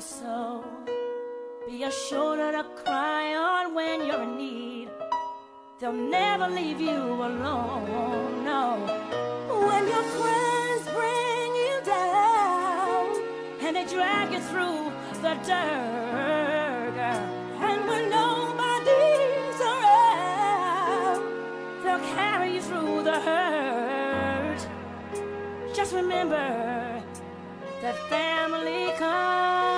so. Be a shoulder to cry on when you're in need. They'll never leave you alone, no. When your friends bring you down and they drag you through the dirt, and when nobody's around, they'll carry you through the hurt. Just remember that family comes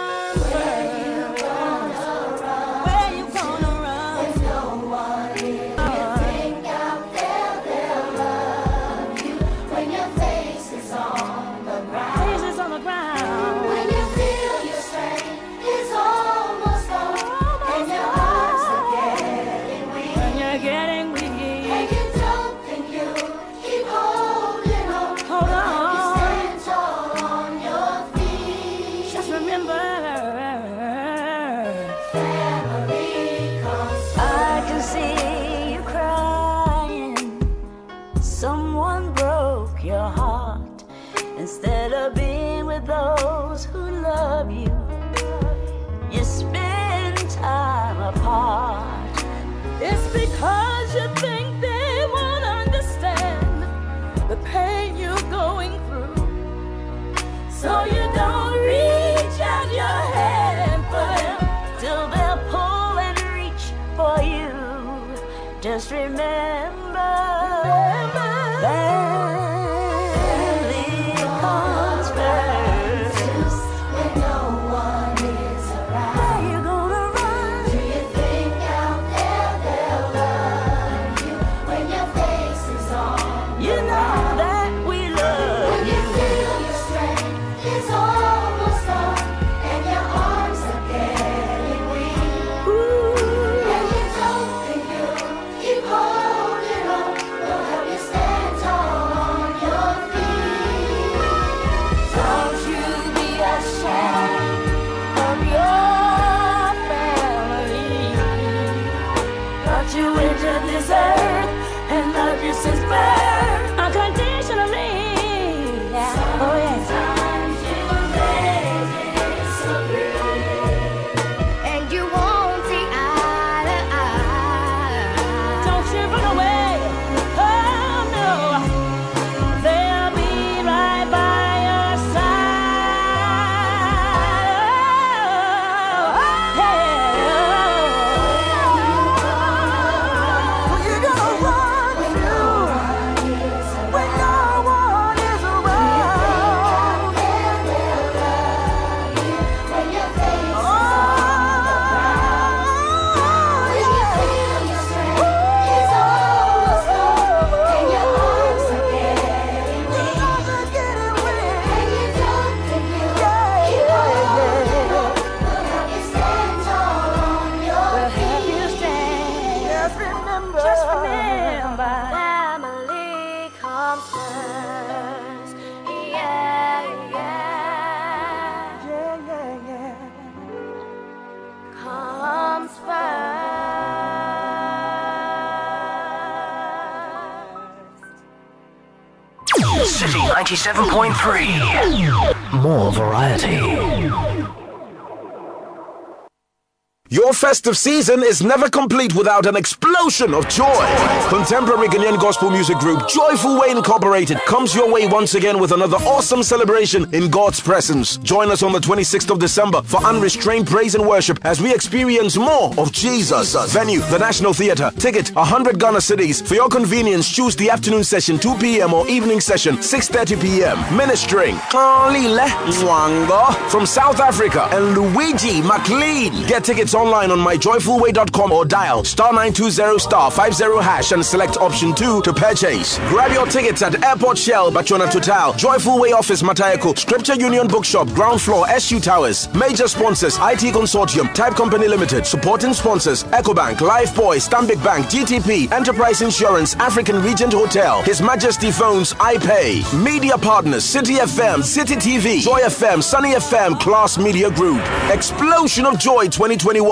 Just remember, 97.3. More variety. Your festive season is never complete without an explosion of joy. Contemporary Ghanaian gospel music group Joyful Way Incorporated comes your way once again with another awesome celebration in God's presence. Join us on the 26th of December for unrestrained praise and worship as we experience more of Jesus. Venue, the National Theatre. Ticket, 100 Ghana cedis. For your convenience, choose the afternoon session 2 p.m. or evening session 6.30 p.m. Ministering, from South Africa and Luigi McLean. Get tickets online on myjoyfulway.com or dial star 920 star 50 hash and select option 2 to purchase. Grab your tickets at Airport Shell, Baatsona Total, Joyful Way Office, Mataheko, Scripture Union Bookshop, ground floor, SU Towers. Major sponsors, IT Consortium, Type Company Limited. Supporting sponsors, EcoBank, Lifebuoy, Stanbic Bank, GTP, Enterprise Insurance, African Regent Hotel, His Majesty Phones, iPay. Media partners, City FM, City TV, Joy FM, Sunny FM, Class Media Group. Explosion of Joy 2021.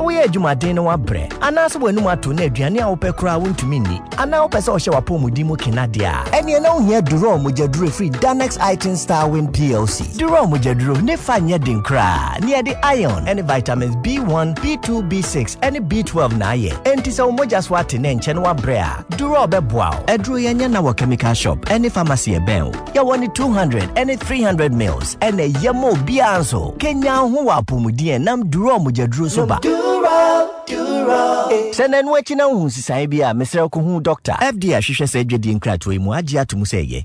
sɛ woyɛ adwumaden na wabrɛ anaasɛ w'anom ato na aduane a wopɛ koraa wontumi nni anaa wopɛ sɛ ɔhyɛ w'apɔmuden mu kena deɛ a ɛneɛ na wohia durɔ mogyaduro firi danex itin star win plc durɔ mogyaduro ne fa nyɛ den koraa. Ne yɛde iron ne vitamins b1 b2 b6 ne b12 na ayɛ. Enti sɛ wo mogya so ate ne nkyɛ no wabrɛ a durɔ bɛboa wo. Aduro yɛnyɛ na wɔ chemical shop ne pharmacy ɛbɛn wo. Yɛwɔ ne 200 ne 300 mils ɛna ɛyɛ ma obiara nso. Kenya ho wɔ apɔmuden ɛnam durɔ mogyaduro so ba sɛ n'ano akyi na wohu nsesaeɛ bi a mesrɛ kohu dɔkta fda ahwehwɛ saa adwadie nkratoɔ yi mu agye ato mu sɛ ɛyɛ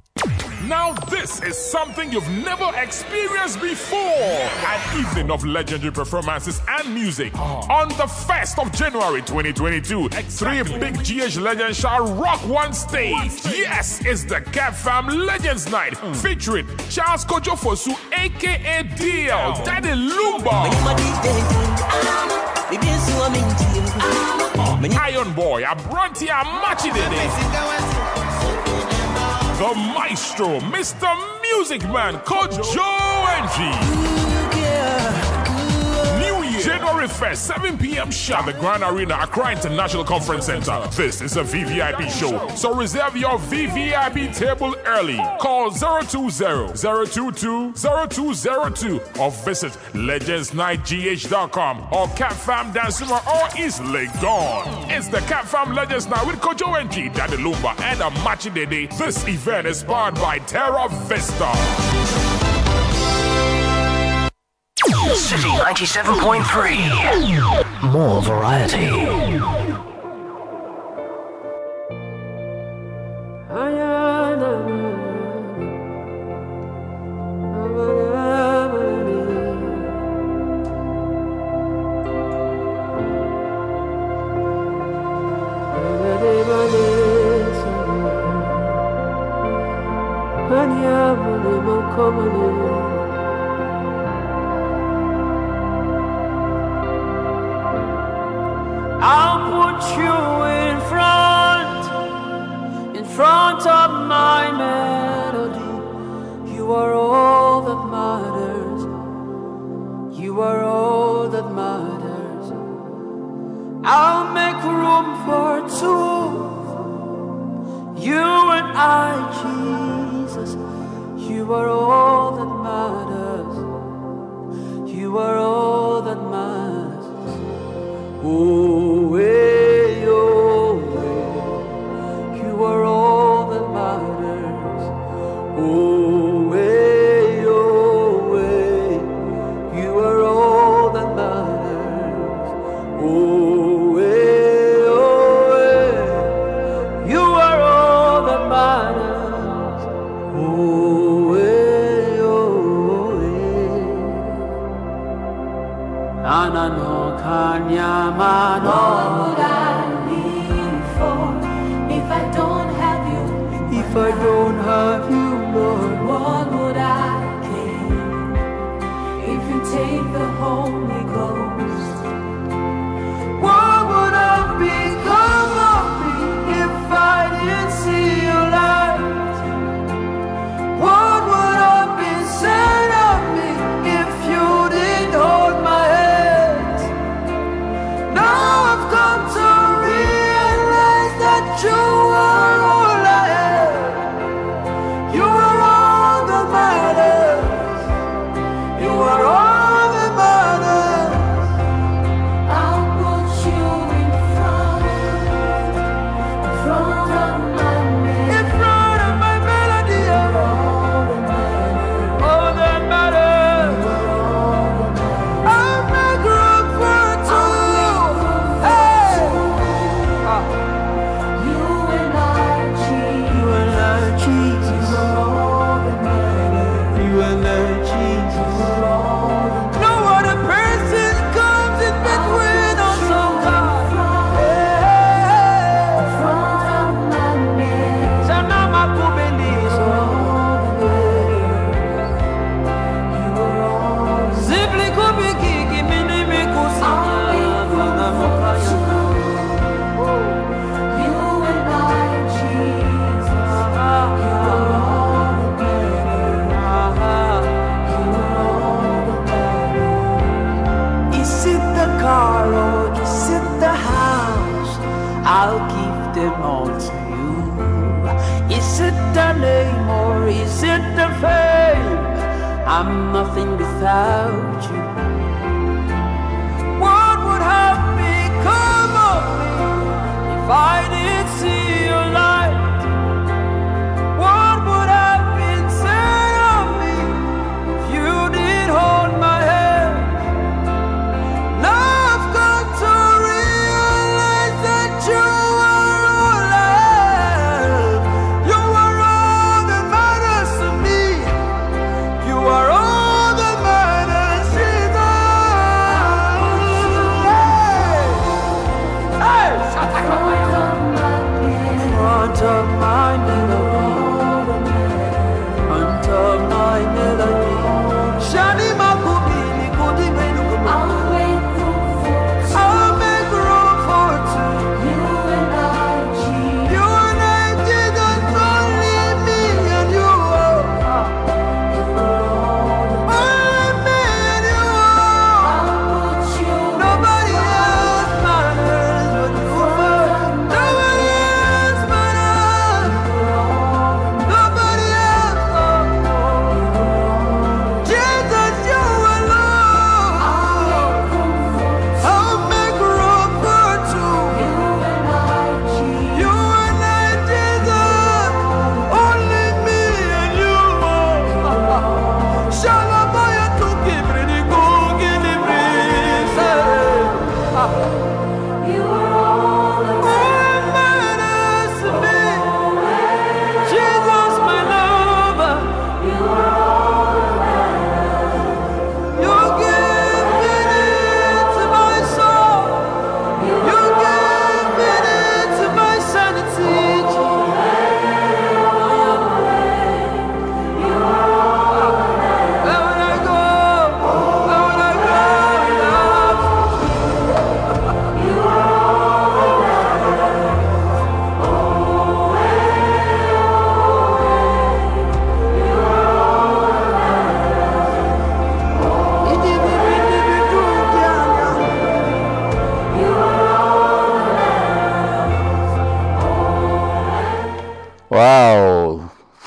Now, this is something you've never experienced before. An evening of legendary performances and music. Ah. On the 1st of January 2022, three big GH legends shall rock one stage. Yes, it's the Cap Fam Legends Night mm. featuring Charles Kojo Fosu, aka DL, Daddy Lumba, Iron Boy, Abronti Amachidede. The Maestro, Mr. Music Man, Coach Joe Entry. January 1st, 7 p.m. sharp, the Grand Arena, Accra International Conference Center. This is a VVIP show, so reserve your VVIP table early. Call 020-022-0202 or visit legendsnightgh.com or Catfam Dancima or easily gone. It's the Catfam Legends Night with Kojo Antwi, Daddy Lumba, and a Machi Dede. This event is powered by Terra Vista. City 97.3. More variety.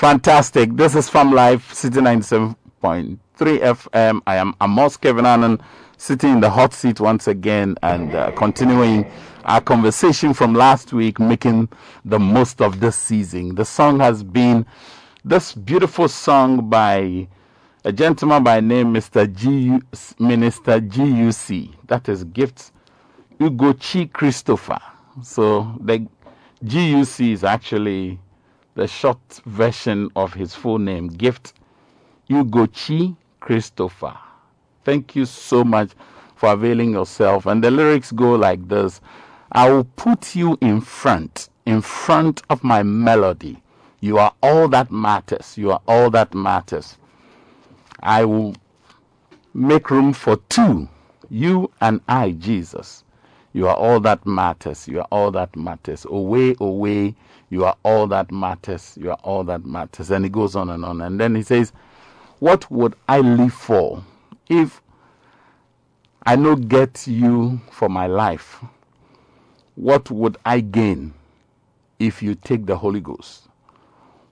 Fantastic. This is Farm Life, City 97.3 FM. I am Amos Kevin Annan, sitting in the hot seat once again and uh, continuing our conversation from last week, making the most of this season. The song has been this beautiful song by a gentleman by name Mr. G. Minister GUC. That is Gift Ugochi Christopher. So the GUC is actually the short version of his full name, Gift Ugochi Christopher. Thank you so much for availing yourself. And the lyrics go like this I will put you in front, in front of my melody. You are all that matters. You are all that matters. I will make room for two, you and I, Jesus. You are all that matters. You are all that matters. Away, away. You are all that matters. You are all that matters. And he goes on and on. And then he says, What would I live for if I no get you for my life? What would I gain if you take the Holy Ghost?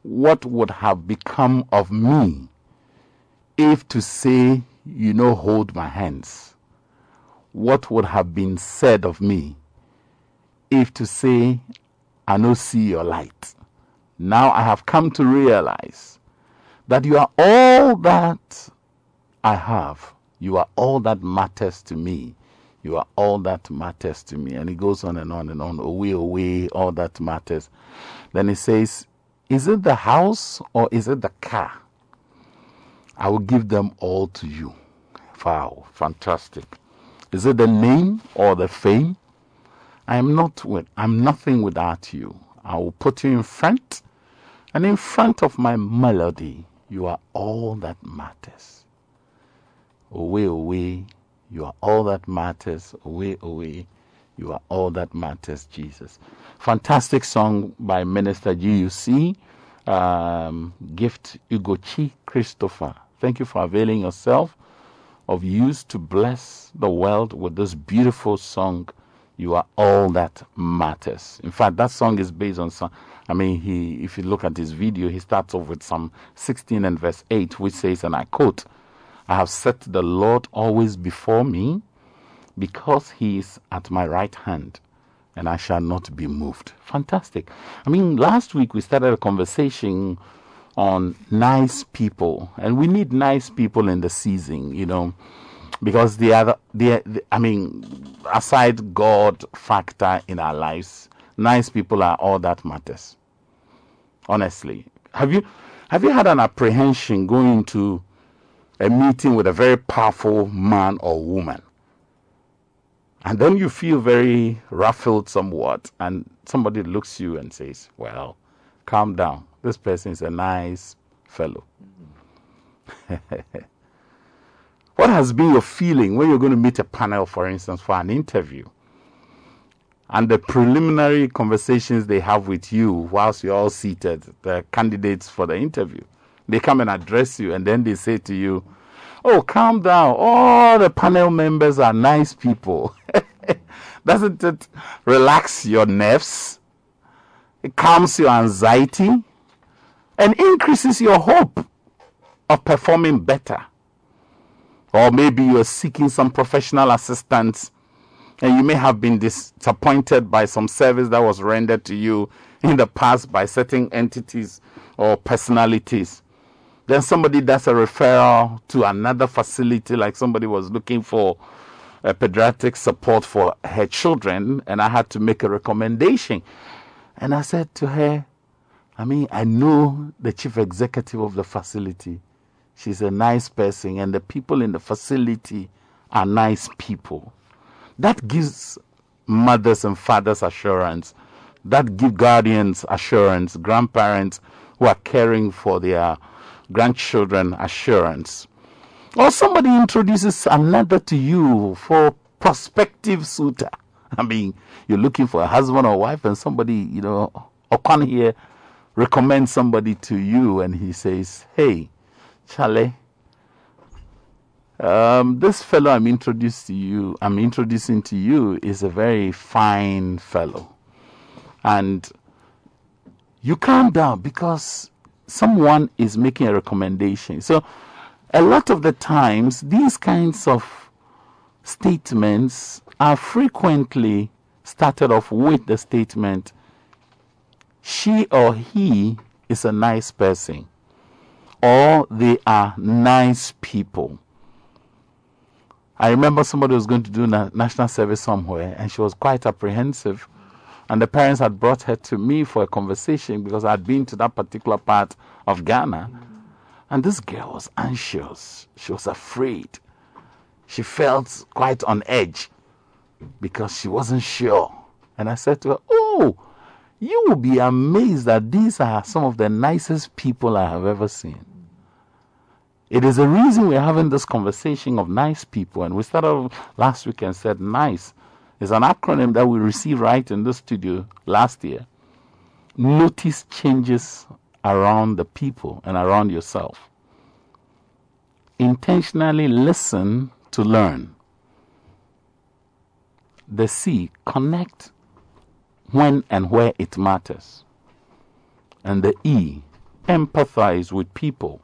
What would have become of me if to say you no hold my hands? What would have been said of me if to say I no see your light? Now I have come to realize that you are all that I have. You are all that matters to me. You are all that matters to me. And he goes on and on and on. Away, away, all that matters. Then he says, Is it the house or is it the car? I will give them all to you. Wow, fantastic. Is it the name or the fame? I am not with I'm nothing without you. I will put you in front, and in front of my melody, you are all that matters. Away, away, you are all that matters. Away, away, you are all that matters, Jesus. Fantastic song by Minister GUC, um, Gift Ugochi Christopher. Thank you for availing yourself of use to bless the world with this beautiful song. You are all that matters. In fact, that song is based on some. I mean, he, if you look at his video, he starts off with Psalm 16 and verse 8, which says, and I quote, I have set the Lord always before me, because he is at my right hand, and I shall not be moved. Fantastic. I mean, last week we started a conversation on nice people, and we need nice people in the season, you know, because the other, the, I mean, aside God factor in our lives, nice people are all that matters. Honestly, have you have you had an apprehension going to a meeting with a very powerful man or woman? And then you feel very ruffled somewhat, and somebody looks you and says, Well, calm down. This person is a nice fellow. what has been your feeling when you're going to meet a panel, for instance, for an interview? And the preliminary conversations they have with you whilst you're all seated, the candidates for the interview, they come and address you, and then they say to you, Oh, calm down. All the panel members are nice people. Doesn't it relax your nerves? It calms your anxiety and increases your hope of performing better. Or maybe you're seeking some professional assistance and you may have been disappointed by some service that was rendered to you in the past by certain entities or personalities. Then somebody does a referral to another facility, like somebody was looking for a pediatric support for her children, and I had to make a recommendation. And I said to her, I mean, I know the chief executive of the facility. She's a nice person, and the people in the facility are nice people. That gives mothers and fathers assurance. That gives guardians assurance, grandparents who are caring for their grandchildren assurance. Or somebody introduces another to you for prospective suitor. I mean, you're looking for a husband or wife, and somebody, you know, Okan here recommends somebody to you, and he says, Hey, Charlie, um, this fellow I'm introduced to you, I'm introducing to you, is a very fine fellow. And you calm down because someone is making a recommendation. So, a lot of the times, these kinds of statements are frequently started off with the statement, she or he is a nice person, or they are nice people. I remember somebody was going to do na- national service somewhere, and she was quite apprehensive. And the parents had brought her to me for a conversation because I'd been to that particular part of Ghana. And this girl was anxious. She was afraid. She felt quite on edge because she wasn't sure. And I said to her, Oh, you will be amazed that these are some of the nicest people I have ever seen. It is the reason we're having this conversation of nice people. And we started last week and said nice is an acronym that we received right in the studio last year. Notice changes around the people and around yourself. Intentionally listen to learn. The C, connect when and where it matters. And the E, empathize with people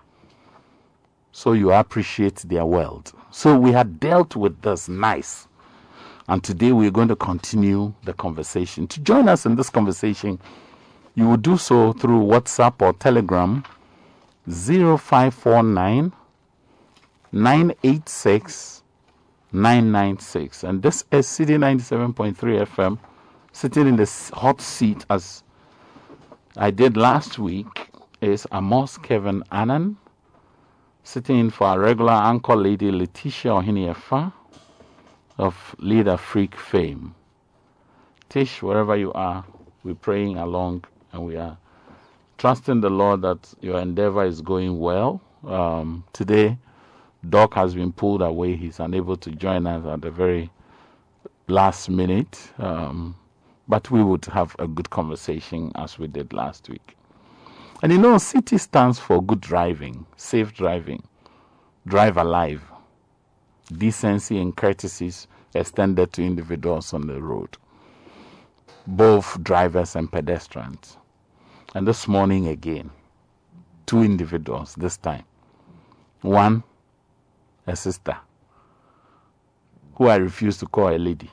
so you appreciate their world. So we had dealt with this nice. And today we're going to continue the conversation. To join us in this conversation, you will do so through WhatsApp or Telegram 0549 986 996. And this is City 97.3 FM, sitting in the hot seat as I did last week, is Amos Kevin Annan, sitting in for our regular anchor lady Letitia Ohiniefa of Leader Freak fame. Tish, wherever you are, we're praying along and we are trusting the Lord that your endeavor is going well. Um, today, Doc has been pulled away. He's unable to join us at the very last minute. Um, but we would have a good conversation as we did last week. And you know, city stands for good driving, safe driving, drive alive, decency and courtesies extended to individuals on the road, both drivers and pedestrians. And this morning again, two individuals this time. One, a sister who I refused to call a lady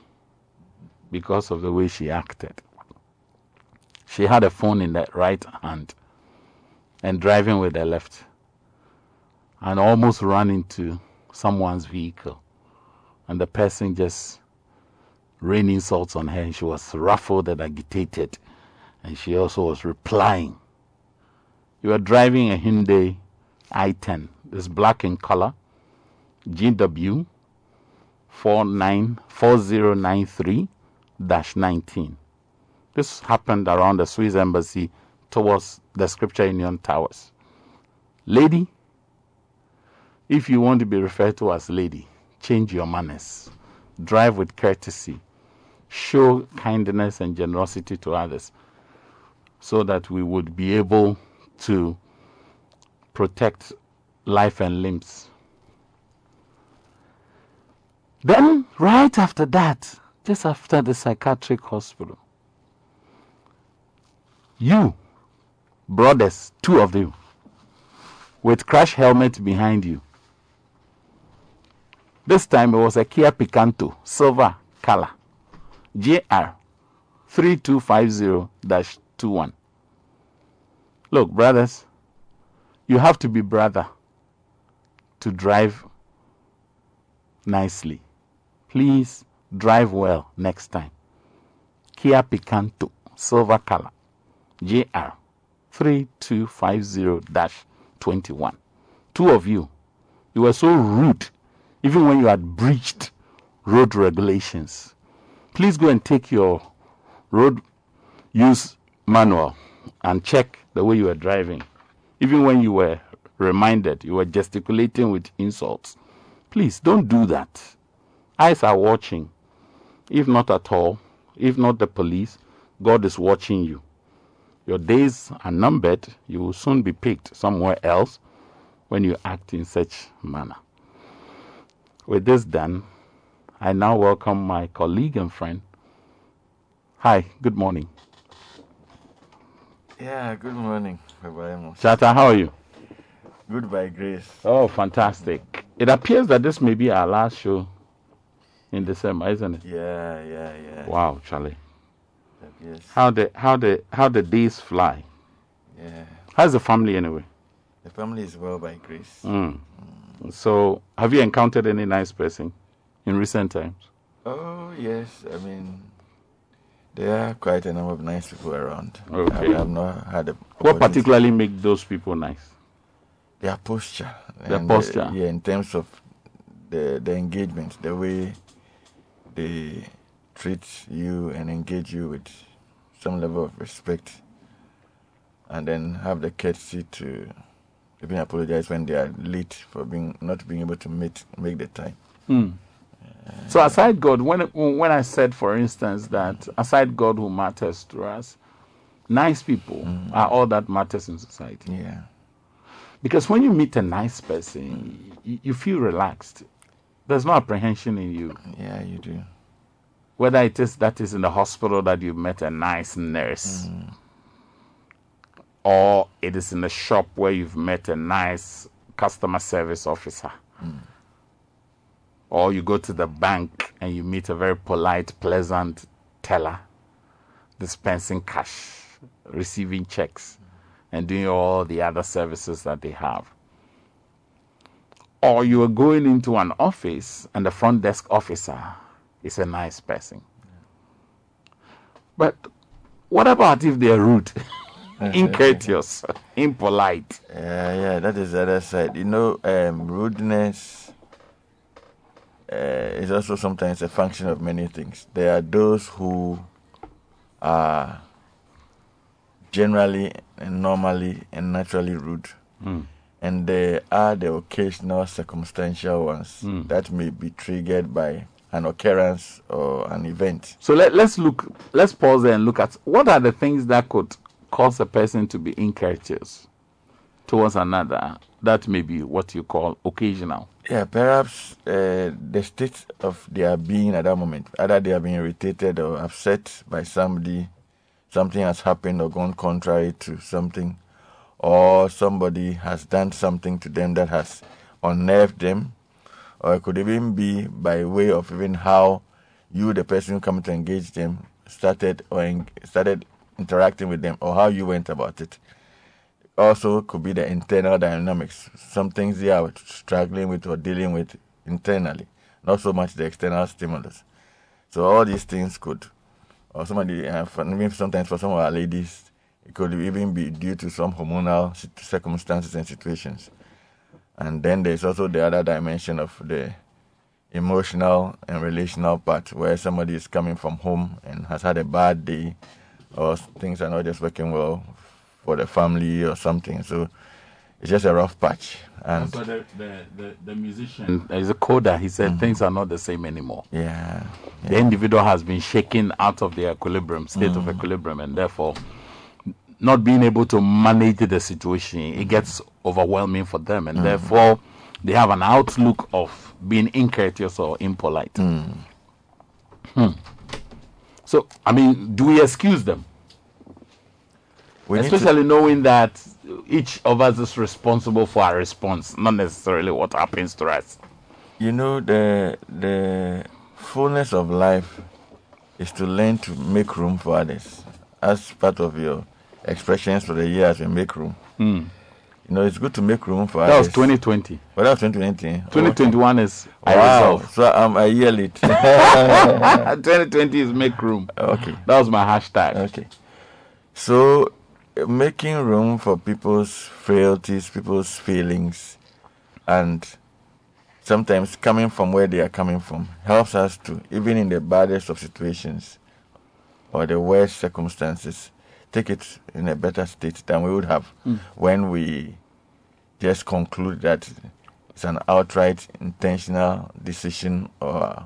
because of the way she acted. She had a phone in the right hand and driving with the left and almost ran into someone's vehicle. And the person just rained insults on her and she was ruffled and agitated. And she also was replying. You are driving a Hyundai i10. It's black in color. GW 494093-19. This happened around the Swiss embassy towards the Scripture Union Towers. Lady, if you want to be referred to as lady, change your manners. Drive with courtesy. Show kindness and generosity to others so that we would be able to protect life and limbs. Then, right after that, just after the psychiatric hospital, you, brothers, two of you, with crash helmet behind you. This time it was a Kia Picanto, silver color, JR 3250-21. Look, brothers, you have to be brother to drive nicely. Please drive well next time. Kia Picanto, silver color, JR 3250-21. Two of you, you were so rude even when you had breached road regulations. Please go and take your road use manual and check the way you were driving. Even when you were reminded, you were gesticulating with insults. Please don't do that. Eyes are watching. If not at all, if not the police, God is watching you. Your days are numbered. You will soon be picked somewhere else when you act in such manner. With this done, I now welcome my colleague and friend. Hi, good morning. Yeah, good morning. Chata, how are you? Good by grace. Oh, fantastic. It appears that this may be our last show in December, isn't it? Yeah, yeah, yeah. Wow, Charlie. Yes. How the how the how the days fly. Yeah. How's the family anyway? The family is well by grace. Mm. So, have you encountered any nice person in recent times? Oh, yes. I mean, there are quite a number of nice people around. Okay. I have not had a. What particularly make those people nice? Their posture. Their and, uh, posture. yeah, in terms of the the engagement, the way they treat you and engage you with some level of respect, and then have the courtesy to even apologize when they are late for being not being able to meet make the time. Hmm. So aside God, when when I said, for instance, that aside God who matters to us, nice people are all that matters in society. Yeah. Because when you meet a nice person, you, you feel relaxed. There's no apprehension in you. Yeah, you do. Whether it is that is in the hospital that you met a nice nurse, hmm. or it is in the shop where you've met a nice customer service officer, hmm. or you go to the bank and you meet a very polite, pleasant teller dispensing cash, receiving checks, and doing all the other services that they have. Or you are going into an office and the front desk officer is a nice person. But what about if they are rude, incourteous, impolite? Yeah, yeah, that is the other side. You know, um, rudeness uh, is also sometimes a function of many things. There are those who are generally and normally and naturally rude, Mm. and there are the occasional circumstantial ones Mm. that may be triggered by an occurrence or an event. So let, let's look, let's pause there and look at what are the things that could cause a person to be incourteous towards another. That may be what you call occasional. Yeah, perhaps uh, the state of their being at that moment, either they are being irritated or upset by somebody, something has happened or gone contrary to something, or somebody has done something to them that has unnerved them, or it could even be by way of even how you, the person who come to engage them, started or started interacting with them, or how you went about it. Also, could be the internal dynamics. Some things they are struggling with or dealing with internally, not so much the external stimulus. So all these things could, or somebody, uh, even sometimes for some of our ladies, it could even be due to some hormonal circumstances and situations. And then there's also the other dimension of the emotional and relational part where somebody is coming from home and has had a bad day or things are not just working well for the family or something. So it's just a rough patch. And So the, the, the, the musician mm, is a coder. He said mm-hmm. things are not the same anymore. yeah, The individual has been shaken out of the equilibrium, state of mm. equilibrium, and therefore not being able to manage the situation, it gets overwhelming for them, and mm. therefore they have an outlook of being incourteous or impolite. Mm. Hmm. So, I mean, do we excuse them? we need to- Especially knowing that each of us is responsible for our response, not necessarily what happens to us. you know the the fullness of life is to learn to make room for others as part of your expressions for the year as we make room. Hmm. You know, it's good to make room for. That was others. 2020. Well, that was 2020. 2021 is I Wow. resolve. So I'm a year late. 2020 is make room. okay. That was my hashtag. Okay. So, making room for people's frailties, people's feelings, and sometimes coming from where they are coming from helps us to, even in the baddest of situations or the worst circumstances, take it in a better state than we would have hmm. when we just conclude that it's an outright intentional decision or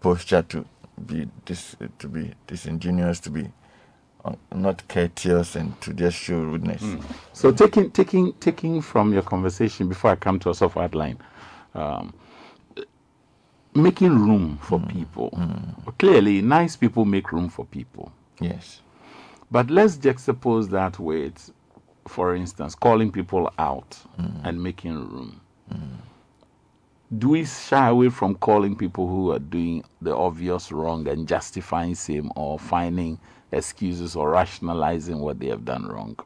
posture to be dis, to be disingenuous, to be uh, not courteous, and to just show rudeness. So taking taking taking from your conversation before I come to a soft outline, um, making room for people. Clearly, nice people make room for people. Yes. But let's juxtapose that with, for instance, calling people out mm. and making room. Mm. Do we shy away from calling people who are doing the obvious wrong and justifying same or finding excuses or rationalizing what they have done wrong?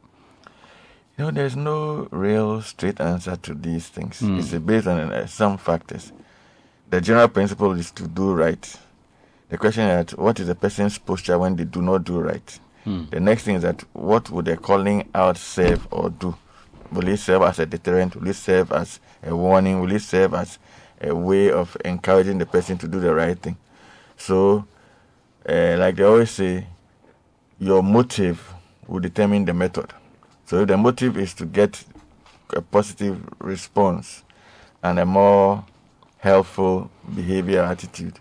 You know, there's no real straight answer to these things. Hmm. It's based on uh, some factors. The general principle is to do right. The question is what is a person's posture when they do not do right? The next thing is that what would the calling out serve or do? Will it serve as a deterrent? Will it serve as a warning? Will it serve as a way of encouraging the person to do the right thing? So, uh, like they always say, your motive will determine the method. So if the motive is to get a positive response and a more helpful behavior attitude,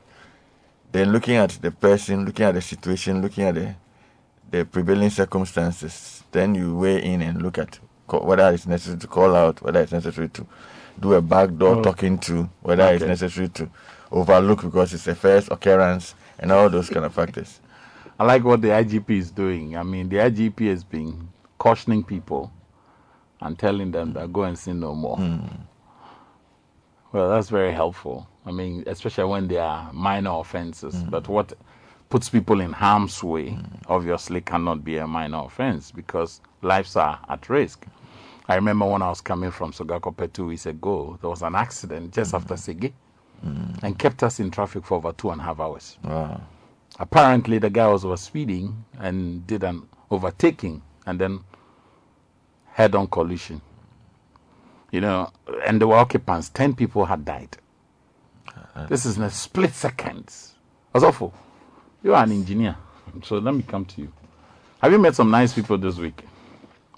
then looking at the person, looking at the situation, looking at the the prevailing circumstances, then you weigh in and look at whether it's necessary to call out, whether it's necessary to do a backdoor oh. talking to, whether it's necessary to overlook because it's a first occurrence, and all those kind of factors. I like what the IGP is doing. I mean, the IGP has been cautioning people and telling them that go and sin no more. Hmm. Well, that's very helpful. I mean, especially when they are minor offenses. Hmm. But what puts people in harm's way obviously cannot be a minor offense because lives are at risk. I remember when I was coming from Sogakope two weeks ago, there was an accident just after mm. Sege and kept us in traffic for over two and a half hours Wow. apparently the guy was over speeding and did an overtaking and then head on collision. You know, and there were occupants, 10 people had died. Uh-huh. This is in a split second. That's awful. You are an engineer, so let me come to you. Have you met some nice people this week?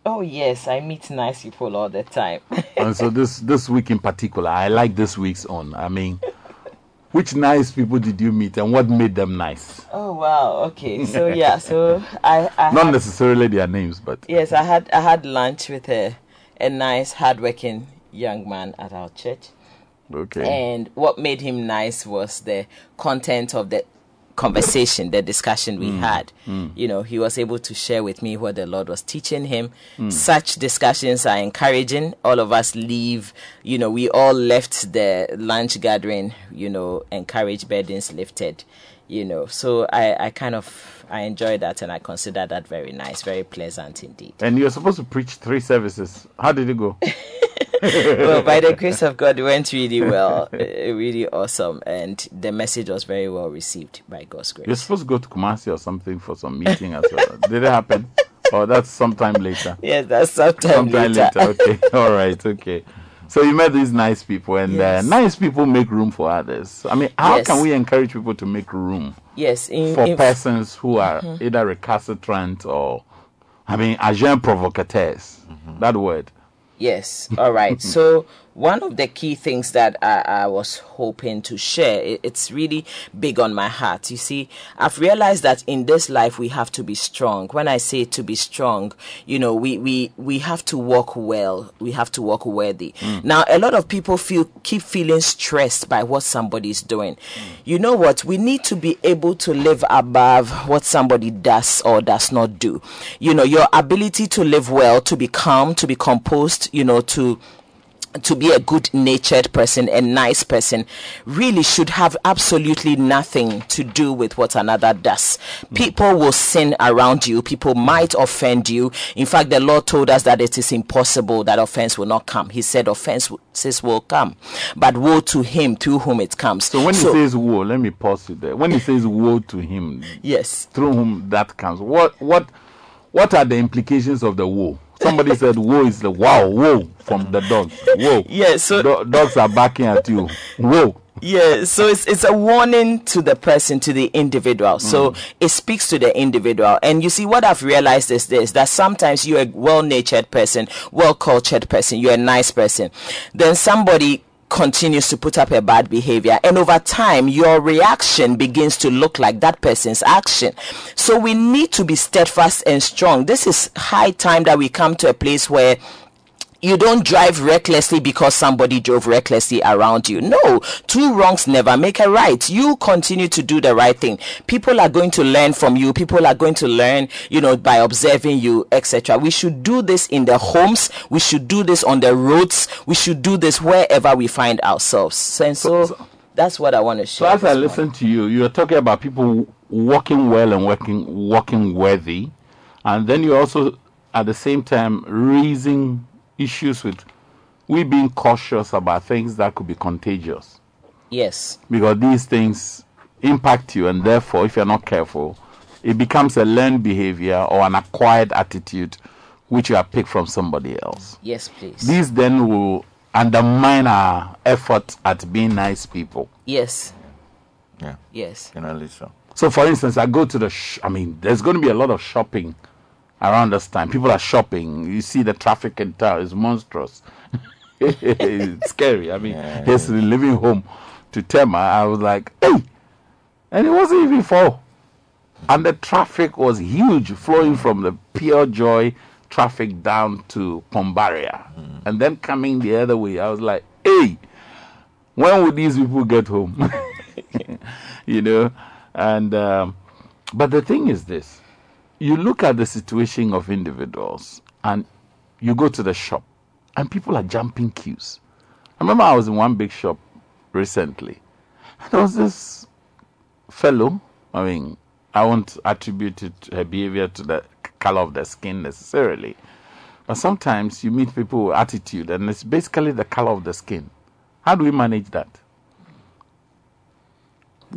Oh yes, I meet nice people all the time. and so this this week in particular, I like this week's on. I mean, which nice people did you meet and what made them nice? oh wow. Okay. So yeah. So I. I Not had- necessarily their names, but Yes, I had I had lunch with a a nice, hardworking young man at our church, okay. and what made him nice was the content of the conversation, the discussion we Mm. had. Mm. You know, he was able to share with me what the Lord was teaching him. Mm. Such discussions are encouraging. All of us leave, you know, we all left the lunch gathering, you know, encouraged, burdens lifted, you know. So I, I kind of I enjoy that and I consider that very nice, very pleasant indeed. And you're supposed to preach three services. How did it go? well, by the grace of God, it went really well, uh, really awesome, and the message was very well received by God's grace. You're supposed to go to Kumasi or something for some meeting as well. Did it happen? Or that's sometime later? Yes, that's sometime, later. later. Okay. All right. Okay. So you met these nice people, and Yes. uh, nice people make room for others. I mean, how Yes. can we encourage people to make room Yes, in, for in- persons who are Mhm. either recalcitrant or, I mean, agent provocateurs? That word. Yes. All right. so one of the key things that I, I was hoping to share, it, it's really big on my heart. You see, I've realized that in this life we have to be strong. When I say to be strong, you know, we we we have to walk well. We have to walk worthy. Mm. Now, a lot of people feel keep feeling stressed by what somebody is doing. You know what? We need to be able to live above what somebody does or does not do. You know, your ability to live well, to be calm, to be composed, you know, to to be a good natured person, a nice person, really should have absolutely nothing to do with what another does. Mm. People will sin around you, people might offend you. In fact, the Lord told us that it is impossible that offense will not come. He said offenses will come, but woe to him through whom it comes. So when he says woe, let me pause you there. When he says woe to him, yes, through whom that comes, what what what are the implications of the woe? Somebody said woe is the wow, whoa from the dog. Whoa. Yes, so dogs are barking at you. Whoa. Yeah, so it's it's a warning to the person, to the individual. So mm. it speaks to the individual. And you see, what I've realized is this: that sometimes you're a well-natured person, well-cultured person, you're a nice person. Then somebody continues to put up a bad behavior and over time your reaction begins to look like that person's action. So we need to be steadfast and strong. This is high time that we come to a place where you don't drive recklessly because somebody drove recklessly around you. No, two wrongs never make a right. You continue to do the right thing. People are going to learn from you. People are going to learn, you know, by observing you, etc. We should do this in the homes. We should do this on the roads. We should do this wherever we find ourselves. And so, that's what I want to So share. as I listen to you, you're talking about people walking well and working walking worthy, and then you also at the same time raising issues with we being cautious about things that could be contagious yes. because these things impact you, and therefore, if you're not careful, it becomes a learned behavior or an acquired attitude which you have picked from somebody else. Yes, please. These then will undermine our effort at being nice people. Yes. Yeah. Yes. Generally so. So, for instance, I go to the. Sh- I mean, there's going to be a lot of shopping around this time. People are shopping. You see the traffic in town is monstrous. it's scary. I mean, yesterday leaving home to Tema, I was like, hey, and it wasn't even four. And the traffic was huge, flowing from the pure joy traffic down to Pombaria, and then coming the other way. I was like, hey, when would these people get home? you know, and um, but the thing is this: you look at the situation of individuals, and you go to the shop, and people are jumping queues. I remember I was in one big shop recently. and There was this fellow. I mean, I won't attribute it, her behavior to the color of the skin necessarily, but sometimes you meet people with attitude, and it's basically the color of the skin. How do we manage that?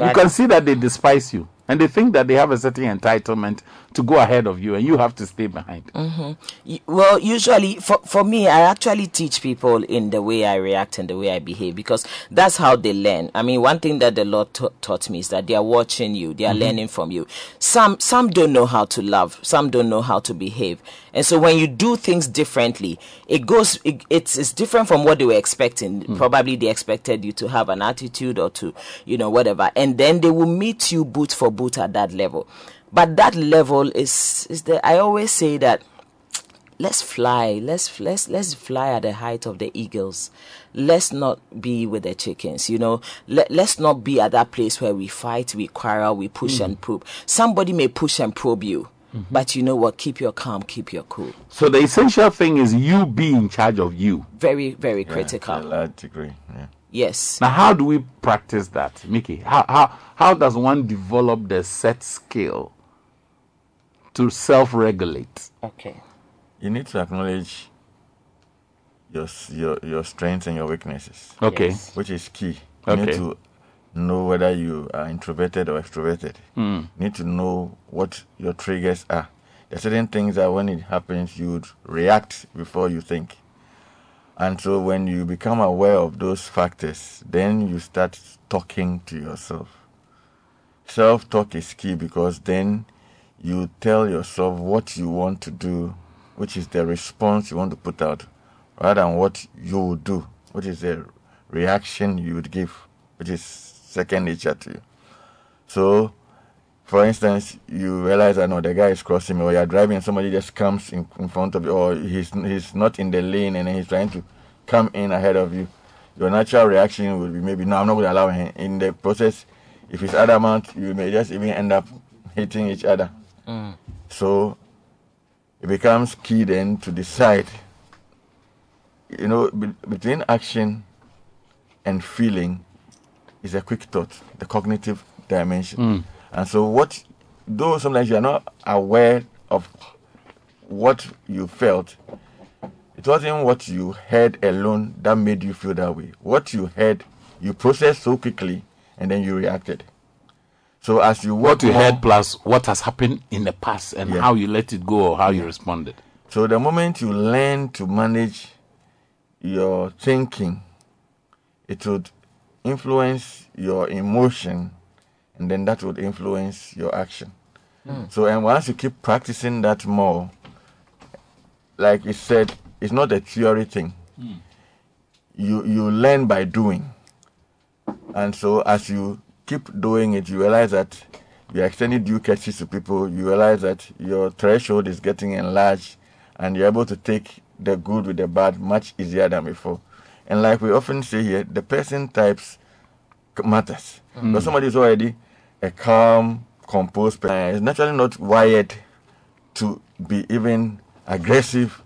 you can see that they despise you, and they think that they have a certain entitlement to go ahead of you, and you have to stay behind. hmm Well, usually for for me, I actually teach people in the way I react and the way I behave because that's how they learn. I mean, one thing that the Lord ta- taught me is that they are watching you, they are Mhm. learning from you. Some some don't know how to love, some don't know how to behave, and so when you do things differently, it goes. It, it's it's different from what they were expecting. Hmm. Probably they expected you to have an attitude or to, you know, whatever, and then they will meet you boot for boot at that level. But that level is is the. I always say that let's fly. Let's let's let's fly at the height of the eagles. Let's not be with the chickens. You know, Let, let's not be at that place where we fight, we quarrel, we push hmm. and probe. Somebody may push and probe you, Mm-hmm. but you know what? Keep your calm, keep your cool. So the essential thing is you be in charge of you. Very very To critical. a large degree. Yeah. Yes. Now, how do we practice that, Mickey? How how how does one develop the set skill to self-regulate? Okay. You need to acknowledge your your your strengths and your weaknesses, Okay. Yes. which is key. You need Okay. to know whether you are introverted or extroverted. Hmm. You need to know what your triggers are. There are certain things that when it happens, you would react before you think. And so when you become aware of those factors, then you start talking to yourself. Self talk is key because then you tell yourself what you want to do, which is the response you want to put out, rather than what you would do, which is the reaction you would give, which is second nature to you. So, for instance, you realize that no, the guy is crossing me, or you're driving, and somebody just comes in, in front of you, or he's he's not in the lane and then he's trying to come in ahead of you. Your natural reaction would be maybe, no, I'm not going to allow him. In the process, if he's adamant, you may just even end up hitting each other. Mm. So, it becomes key then to decide, you know, be, between action and feeling is a quick thought, the cognitive dimension. Mm. And so, what, though sometimes you are not aware of what you felt, it wasn't what you heard alone that made you feel that way. What you heard, you processed so quickly and then you reacted. So, as you What you more- heard plus what has happened in the past and Yeah. how you let it go or how you responded. So the moment you learn to manage your thinking, it would influence your emotion, and then that would influence your action. Hmm. So, and once you keep practicing that more, like you said, it's not a theory thing. Hmm. You you learn by doing, and so as you keep doing it, you realize that you're extending due courtesy to people. You realize that your threshold is getting enlarged, and you're able to take the good with the bad much easier than before. And like we often say here, the person types matters. Hmm. But somebody is already a calm, composed person is naturally not wired to be even aggressive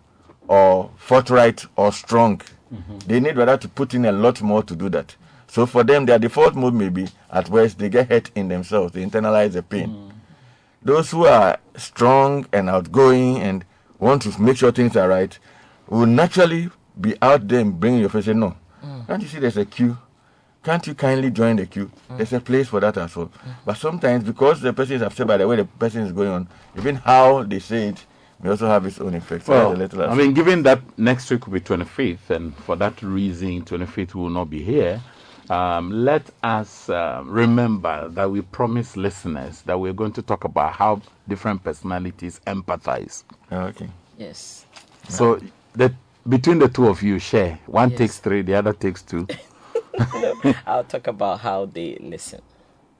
or forthright or strong. Mm-hmm. They need rather to put in a lot more to do that. So for them, their default mode may be at worst they get hurt in themselves. They internalize the pain. Hmm. Those who are strong and outgoing and want to make sure things are right will naturally be out there and bring your face. Say, no, can't you see there's a queue? Can't you kindly join the queue? There's a place for that as well. But sometimes, because the person is upset by the way the person is going on, even how they say it may also have its own effect. So Well, a little I mean, given that next week will be 25th, and for that reason, 25th will not be here, um, let us uh, remember that we promised listeners that we're going to talk about how different personalities empathize. okay. Yes. So, the, between the two of you, share. One Yes. takes three, the other takes two. I'll talk about how they listen.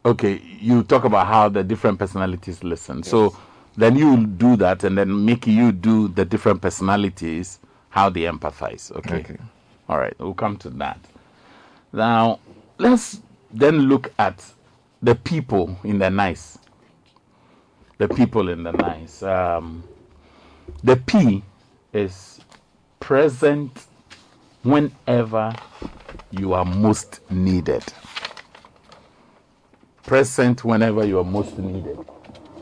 Okay, you talk about how the different personalities listen. So then you do that, and then Mickey, you do the different personalities, how they empathize. Okay. Okay. All right, we'll come to that. Now, let's then look at the people in the nice. The people in the nice. Um, the P is present whenever you are most needed present whenever you are most needed.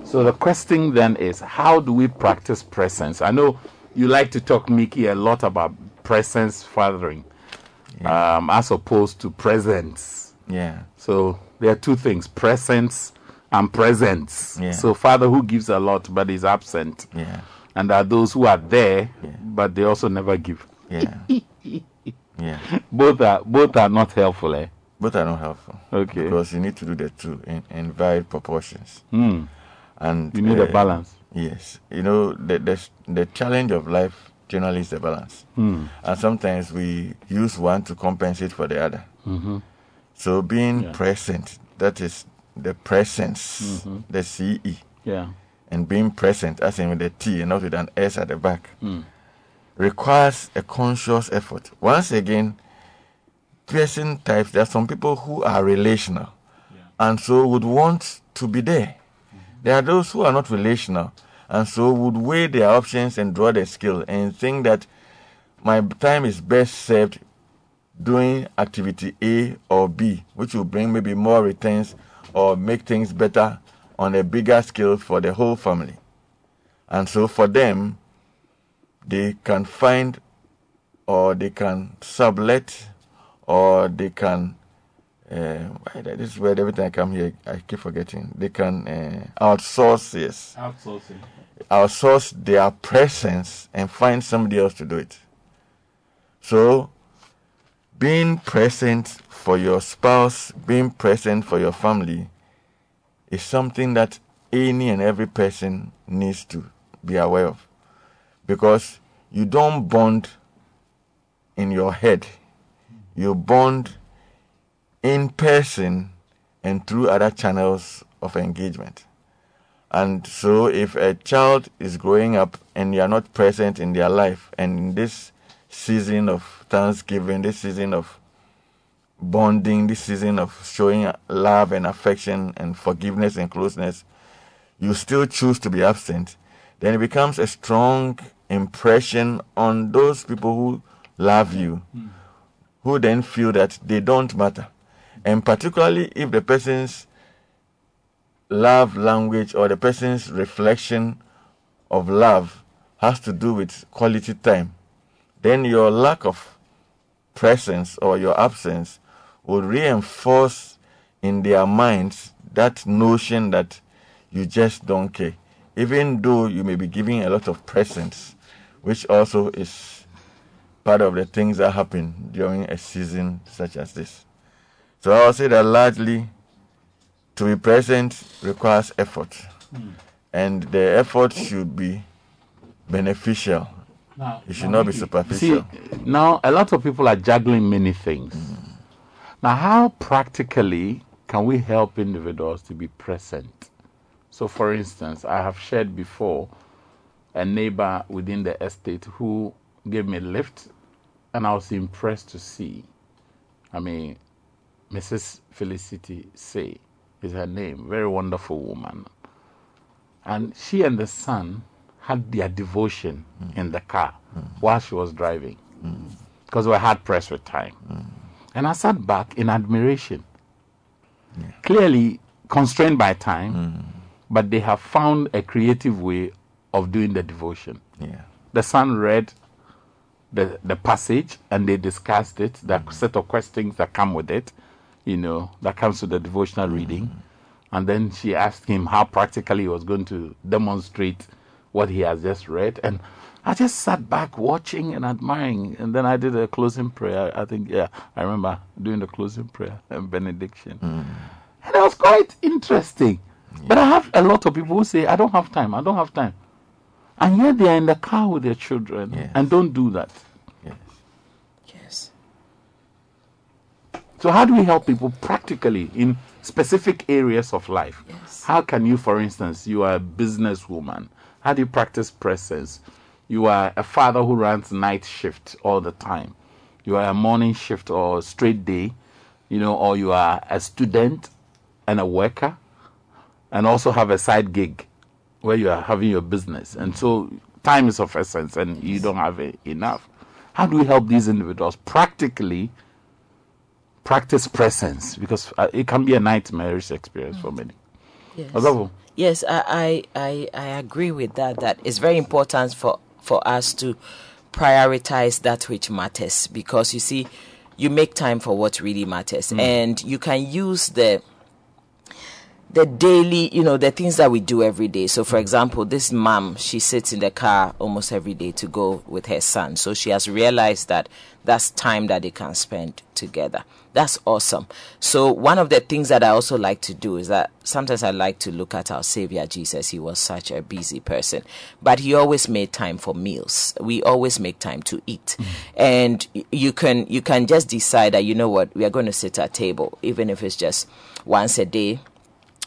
So the question then is, how do we practice presence? I know you like to talk, Mickey, a lot about presence fathering, um, as opposed to presence. Yeah. So there are two things: presence and presence. Yeah. So Father who gives a lot but is absent, Yeah. And there are those who are there but they also never give. Yeah. yeah. Both are both are not helpful. Eh? Both are not helpful. Okay. Because you need to do the two in, in varied proportions. Hmm. And You need a uh, balance. Yes. You know, the, the, the challenge of life generally is the balance. Hmm. And sometimes we use one to compensate for the other. Mhm. So being Yeah. present, that is the presence, Mhm. the CE. Yeah. And being present, as in with the T and not with an S at the back. Mm. requires a conscious effort. Once again, person types, there are some people who are relational and so would want to be there. There are those who are not relational and so would weigh their options and draw their skill and think that my time is best served doing activity A or B, which will bring maybe more returns or make things better on a bigger scale for the whole family. And so for them, they can find or they can sublet or they can uh, this is where every time I come here I keep forgetting. They can uh, outsource yes. Outsourcing. Outsource their presence and find somebody else to do it. So being present for your spouse, being present for your family is something that any and every person needs to be aware of. Because you don't bond in your head, you bond in person and through other channels of engagement. And so, if a child is growing up and you are not present in their life, and in this season of Thanksgiving, this season of bonding, this season of showing love and affection and forgiveness and closeness, you still choose to be absent, then it becomes a strong impression on those people who love you, who then feel that they don't matter. And particularly if the person's love language or the person's reflection of love has to do with quality time, then your lack of presence or your absence would reinforce in their minds that notion that you just don't care, even though you may be giving a lot of presents, which also is part of the things that happen during a season such as this. So I would say that largely to be present requires effort, and the effort should be beneficial. Now, It should not be superficial. See, now a lot of people are juggling many things. Hmm. Now, how practically can we help individuals to be present? So, for instance, I have shared before a neighbor within the estate who gave me a lift, and I was impressed to see. I mean, Mrs. Felicity Say is her name, very wonderful woman. And she and the son had their devotion mm. in the car while she was driving because we were hard pressed with time. Mm. And I sat back in admiration. Clearly constrained by time, mm. but they have found a creative way of doing the devotion. Yeah. The son read the, the passage and they discussed it, the mm. set of questions that come with it, you know, that comes with the devotional reading. Mm. And then she asked him how practically he was going to demonstrate what he has just read. And I just sat back watching and admiring. And then I did a closing prayer. I think, yeah, I remember doing the closing prayer and benediction. Hmm. And it was quite interesting. But I have a lot of people who say, I don't have time, I don't have time. And yet they are in the car with their children and don't do that. Yes. Yes. So, how do we help people practically in specific areas of life? How can you, for instance, you are a businesswoman, how do you practice presence? You are a father who runs night shift all the time. You are a morning shift or straight day, you know, or you are a student and a worker and also have a side gig where you are having your business. And so time is of essence and you don't have enough. How do we help these individuals practically practice presence? Because uh, it can be a nightmarish experience for many. Yes. Yes, I, I, I, I agree with that. That it's very important for, for us to prioritize that which matters because you see, you make time for what really matters, mm. and you can use the the daily, you know, the things that we do every day. So, for mm. example, this mom, she sits in the car almost every day to go with her son. So she has realized that that's time that they can spend together. That's awesome. So, one of the things that I also like to do is that sometimes I like to look at our Savior Jesus. He was such a busy person, but he always made time for meals. We always make time to eat. Mm. And you can, you can just decide that, you know what, we are going to sit at table, even if it's just once a day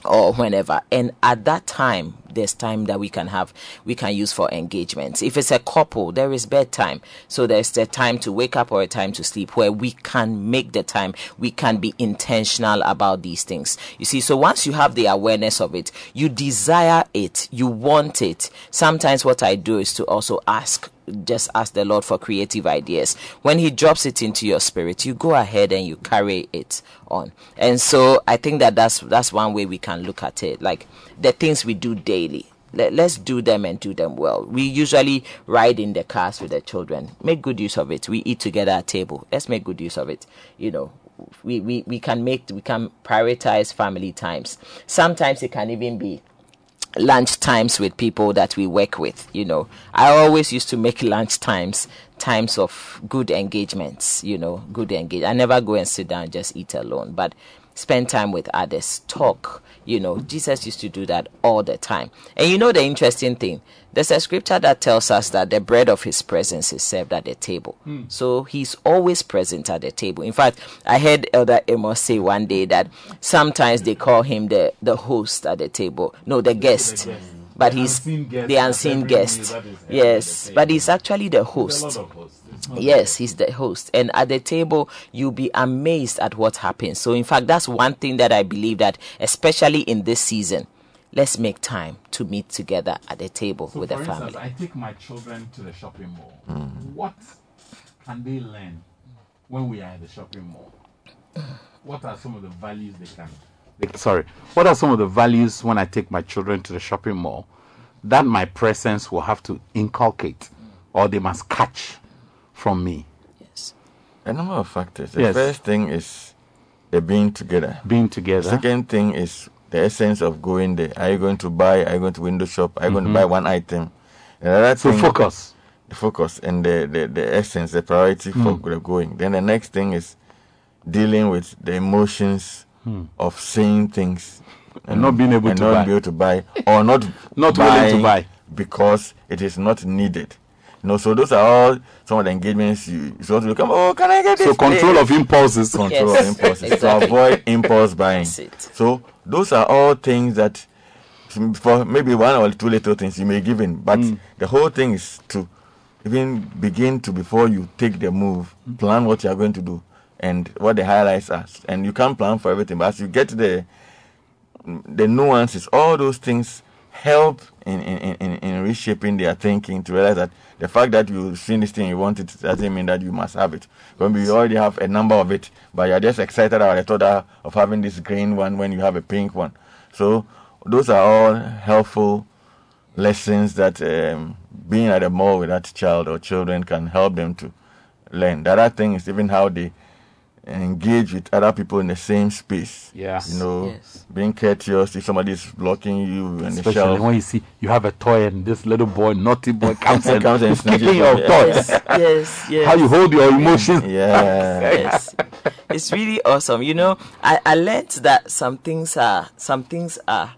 or whenever. And at that time there's time that we can have we can use for engagements if it's a couple there is bedtime. So there's a time to wake up or a time to sleep where we can make the time. We can be intentional about these things. You see so once you have the awareness of it you desire it. You want it. Sometimes what i do is to also ask just ask the Lord for creative ideas. When He drops it into your spirit, you go ahead and you carry it on. And so I think that that's that's one way we can look at it. Like the things we do daily. Let, let's do them and do them well. We usually ride in the cars with the children. Make good use of it. We eat together at table. Let's make good use of it. You know, we, we, we can make we can prioritize family times. Sometimes it can even be lunch times with people that we work with you know. I always used to make lunch times times of good engagements you know good engage i never go and sit down and just eat alone but spend time with others talk you know jesus used to do that all the time. And you know the interesting thing? There's a scripture that tells us that the bread of his presence is served at the table. So he's always present at the table. In fact i heard elder amos say one day that sometimes they call him the the host at the table. No the guest. but he's the unseen guest. yes but he's actually the host Yes, he's the host. And at the table, you'll be amazed at what happens. So, in fact, that's one thing that I believe that, especially in this season, let's make time to meet together at the table So with the family. instance, I take my children to the shopping mall. Mm. What can they learn when we are at the shopping mall? What are some of the values they can? They, sorry, what are some of the values when I take my children to the shopping mall that my presence will have to inculcate or they must catch from me? Yes. A number of factors. The Yes. first thing is the being together. Being together. Second thing is the essence of going there. Are you going to buy? Are you going to window shop? Are you going to buy one item? Another So thing, focus. the focus and the, the, the essence, the priority for Hmm. going. Then the next thing is dealing with the emotions of saying things Hmm. And not being able and to not buy. be able to buy or not Not willing to buy. because it is not needed. You know, so those are all some of the engagements you, you want to become. Oh, can I get this? So control please?" of impulses. control Yes, of impulses exactly. to avoid impulse buying. That's it. So those are all things that for maybe one or two little things you may give in, but Hmm. the whole thing is to even begin to before you take the move, plan what you are going to do and what the highlights are. And you can't plan for everything, but as you get the the nuances, all those things help in, in, in, in reshaping their thinking to realize that the fact that you've seen this thing you want it doesn't mean that you must have it. When you already have a number of it, but you're just excited about the thought of- having this green one when you have a pink one. So those are all helpful lessons that um, being at the mall with that child or children can help them to learn. The other thing is even how they engage with other people in the same space. Yeah. You know, Yes. being courteous if somebody is blocking you and Especially shelf. when you see you have a toy and this little boy, naughty boy, comes and, Comes and is snatches kicking your toys. yes, yes. How you hold your emotions. Yeah. yes. It's really awesome. You know, I, I learned that some things are some things are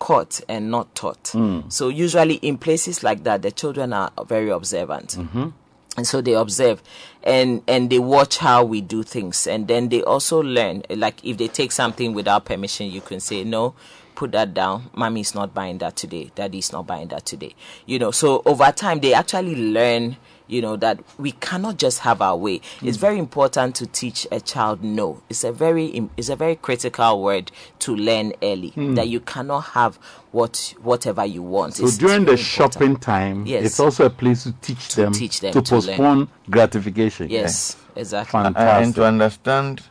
caught and not taught. Hmm. So usually in places like that, the children are very observant. Mm-hmm. And so they observe and and they watch how we do things. And then they also learn like if they take something without permission you can say no put that down. Mommy is not buying that today. Daddy is not buying that today. You know so over time they actually learn you know that we cannot just have our way it's mm. very important to teach a child no it's a very it's a very critical word to learn early hmm. that you cannot have what whatever you want So It's during the important. shopping time, Yes. it's also a place to teach them teach them to to learn. postpone gratification. yes exactly Fantastic. And to understand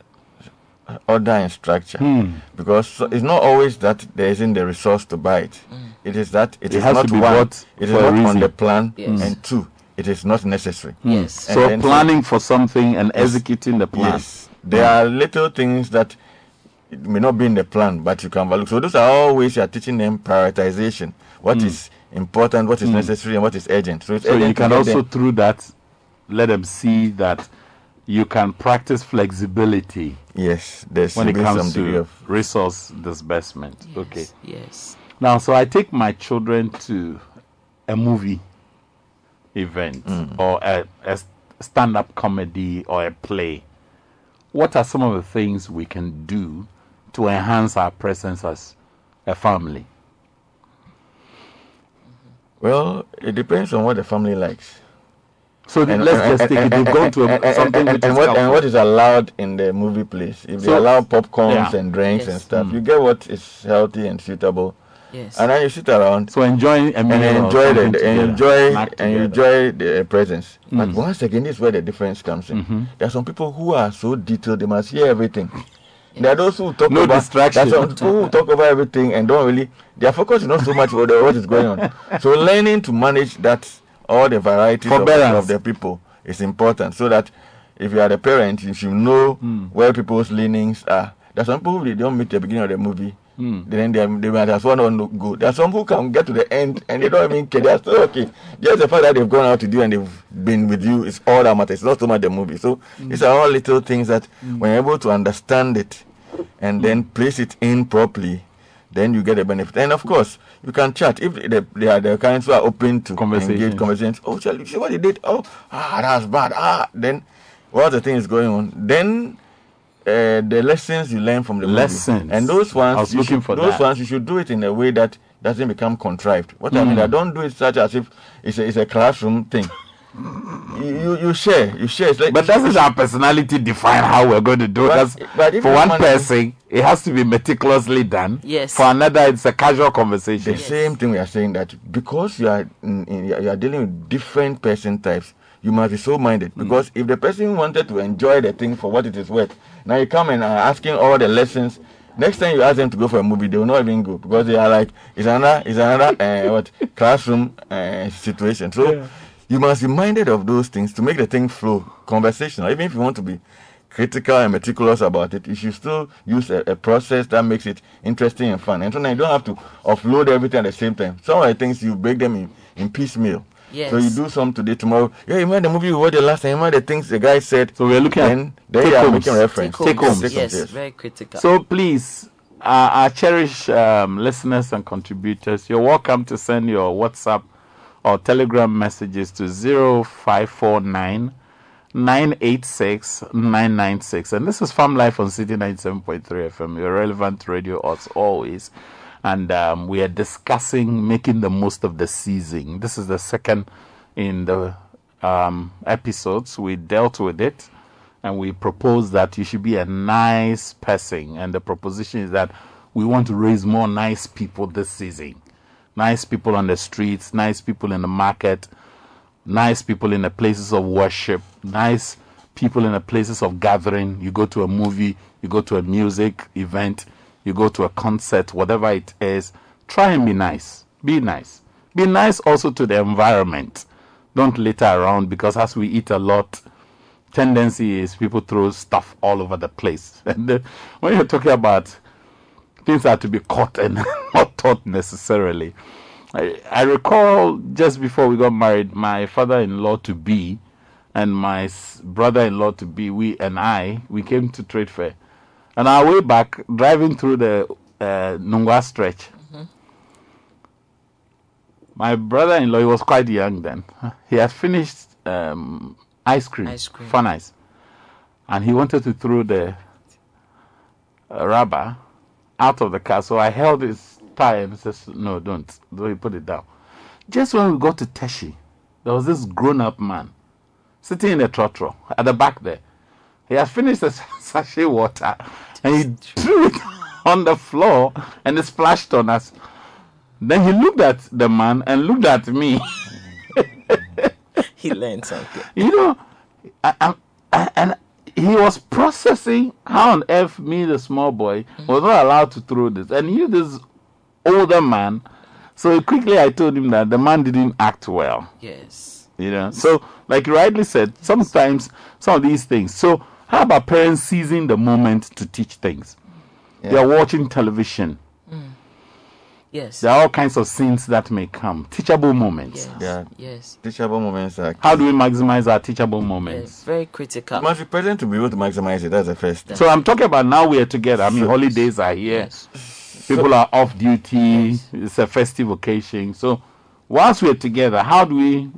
order and structure Hmm. because so- it's not always that there isn't the resource to buy it mm. it is that It it is has not to be one bought it is for a not on the plan Yes. and two it is not necessary. Yes. And So then- planning for something and executing the plan. yes. There are little things that it may not be in the plan but you can value. So those are always you are teaching them prioritization. What hmm. is important what is hmm. necessary and what is urgent. So it's. So urgent you can also them- through that let them see that you can practice flexibility yes there when it some comes degree to of resource disbursement. Okay. yes. Now, so I take my children to a movie event mm. or a, a stand up comedy or a play. What are some of the things we can do to enhance our presence as a family? Well, it depends on what the family likes. So let's just take it. You've gone to a, and- something and, which and is what, and what is allowed in the movie place. If they allow popcorns Yeah. and drinks and Yes. stuff, mm. you get what is healthy and suitable. Yes. And then you sit around So enjoying a and enjoy something the, together, and enjoy snack and together. enjoy the presence. But Mm. once again, this is where the difference comes in. Mhm. There are some people who are so detailed; they must hear everything. There are those who talk No about distraction. There are some people who talk about everything and don't really. Their focus is not so much on what is going on. So learning to manage that all the varieties of, Forbearance. of the people is important, so that if you are the parent, you should know Hmm. where people's leanings are. There are some people who they don't meet the beginning of the movie. Hmm. Then they, they might as well not go. There are some who can get to the end and they don't even care. They are still okay. Just the fact that they've gone out to do and they've been with you is all that matters. It's not so much the movie. So these are all little things that when you're able to understand it and then place it in properly, then you get a benefit. And of course, you can chat if they, they are the kinds who are open to Conversations. engage conversations. Oh, shall you see what he did? Oh, ah, that's bad. Ah, then what the thing is going on? Then uh, the lessons you learn from the movie. And those I ones was you looking should, for those that. ones you should do it in a way that doesn't become contrived. What I mean, Mm. I don't do it such as if it's a, it's a classroom thing. You, you you share, you share. It's like But doesn't our personality define how we're going to do it? But- That's- but for one manage- person, it has to be meticulously done. Yes. For another, it's a casual conversation. The same thing we are saying that because you are in, in, you are dealing with different person types, you must be so minded. Mm. Because if the person wanted to enjoy the thing for what it is worth, now you come and are asking all the lessons. Next time you ask them to go for a movie, they will not even go because they are like it's another it's another uh, what classroom uh, situation. So you must be minded of those things to make the thing flow conversational. Even if you want to be critical and meticulous about it, you should still use a, a process that makes it interesting and fun. And so now you don't have to offload everything at the same time. Some of the things you break them in, in piecemeal. Yes. So you do some today, tomorrow. Yeah, you remember the movie we watched the last time. You remember the things the guy said. So we're looking at then, then are take-homes. making reference. Take homes. homes. Yes, yes. very critical. So please, uh, our cherished um, listeners and contributors, you're welcome to send your WhatsApp or Telegram messages to 0549 986 996. And this is Farm Life on City 97.3 FM, your relevant radio as always. And um, we are discussing making the most of the season. This is the second in the um, episodes. We dealt with it and we propose that you should be a nice person. And the proposition is that we want to raise more nice people this season. Nice people on the streets, nice people in the market, nice people in the places of worship, nice people in the places of gathering. You go to a movie, you go to a music event, you go to a concert, whatever it is. Try and be nice. Be nice. Be nice also to the environment. Don't litter around because as we eat a lot, tendency is people throw stuff all over the place. And then when you're talking about things that are to be caught and not taught necessarily. I, I recall just before we got married, my father-in-law to be and my brother-in-law to be, we and I, we came to trade fair. On our way back, driving through the uh, Nungua stretch, my brother-in-law, he was quite young then. He had finished um, ice cream, Ice cream. fun ice, and he wanted to throw the uh, rubber out of the car. So I held his tie and says, "No, don't. So he put it down." Just when we got to Teshie, there was this grown-up man sitting in a trotro at the back there. He had finished the sachet water and he threw it on the floor and it splashed on us. Then he looked at the man and looked at me. he learned something. you know, I, I, I, and he was processing how on earth me, the small boy, was not allowed to throw this. And you, this older man, so quickly I told him that the man didn't act well. Yes. You know, so like you rightly said, sometimes some of these things. So how about parents seizing the moment to teach things? They are watching television. Mm. Yes. There are all kinds of scenes that may come. Teachable moments. Yes. Yeah. Yes. Teachable moments are. How do we maximize our teachable Yes. moments? Very critical. You must be present to be able to maximize it. That's the first thing. So I'm talking about now we are together. I mean, holidays are here. Yes. People are off duty. Yes. It's a festive occasion. So whilst we're together, how do we?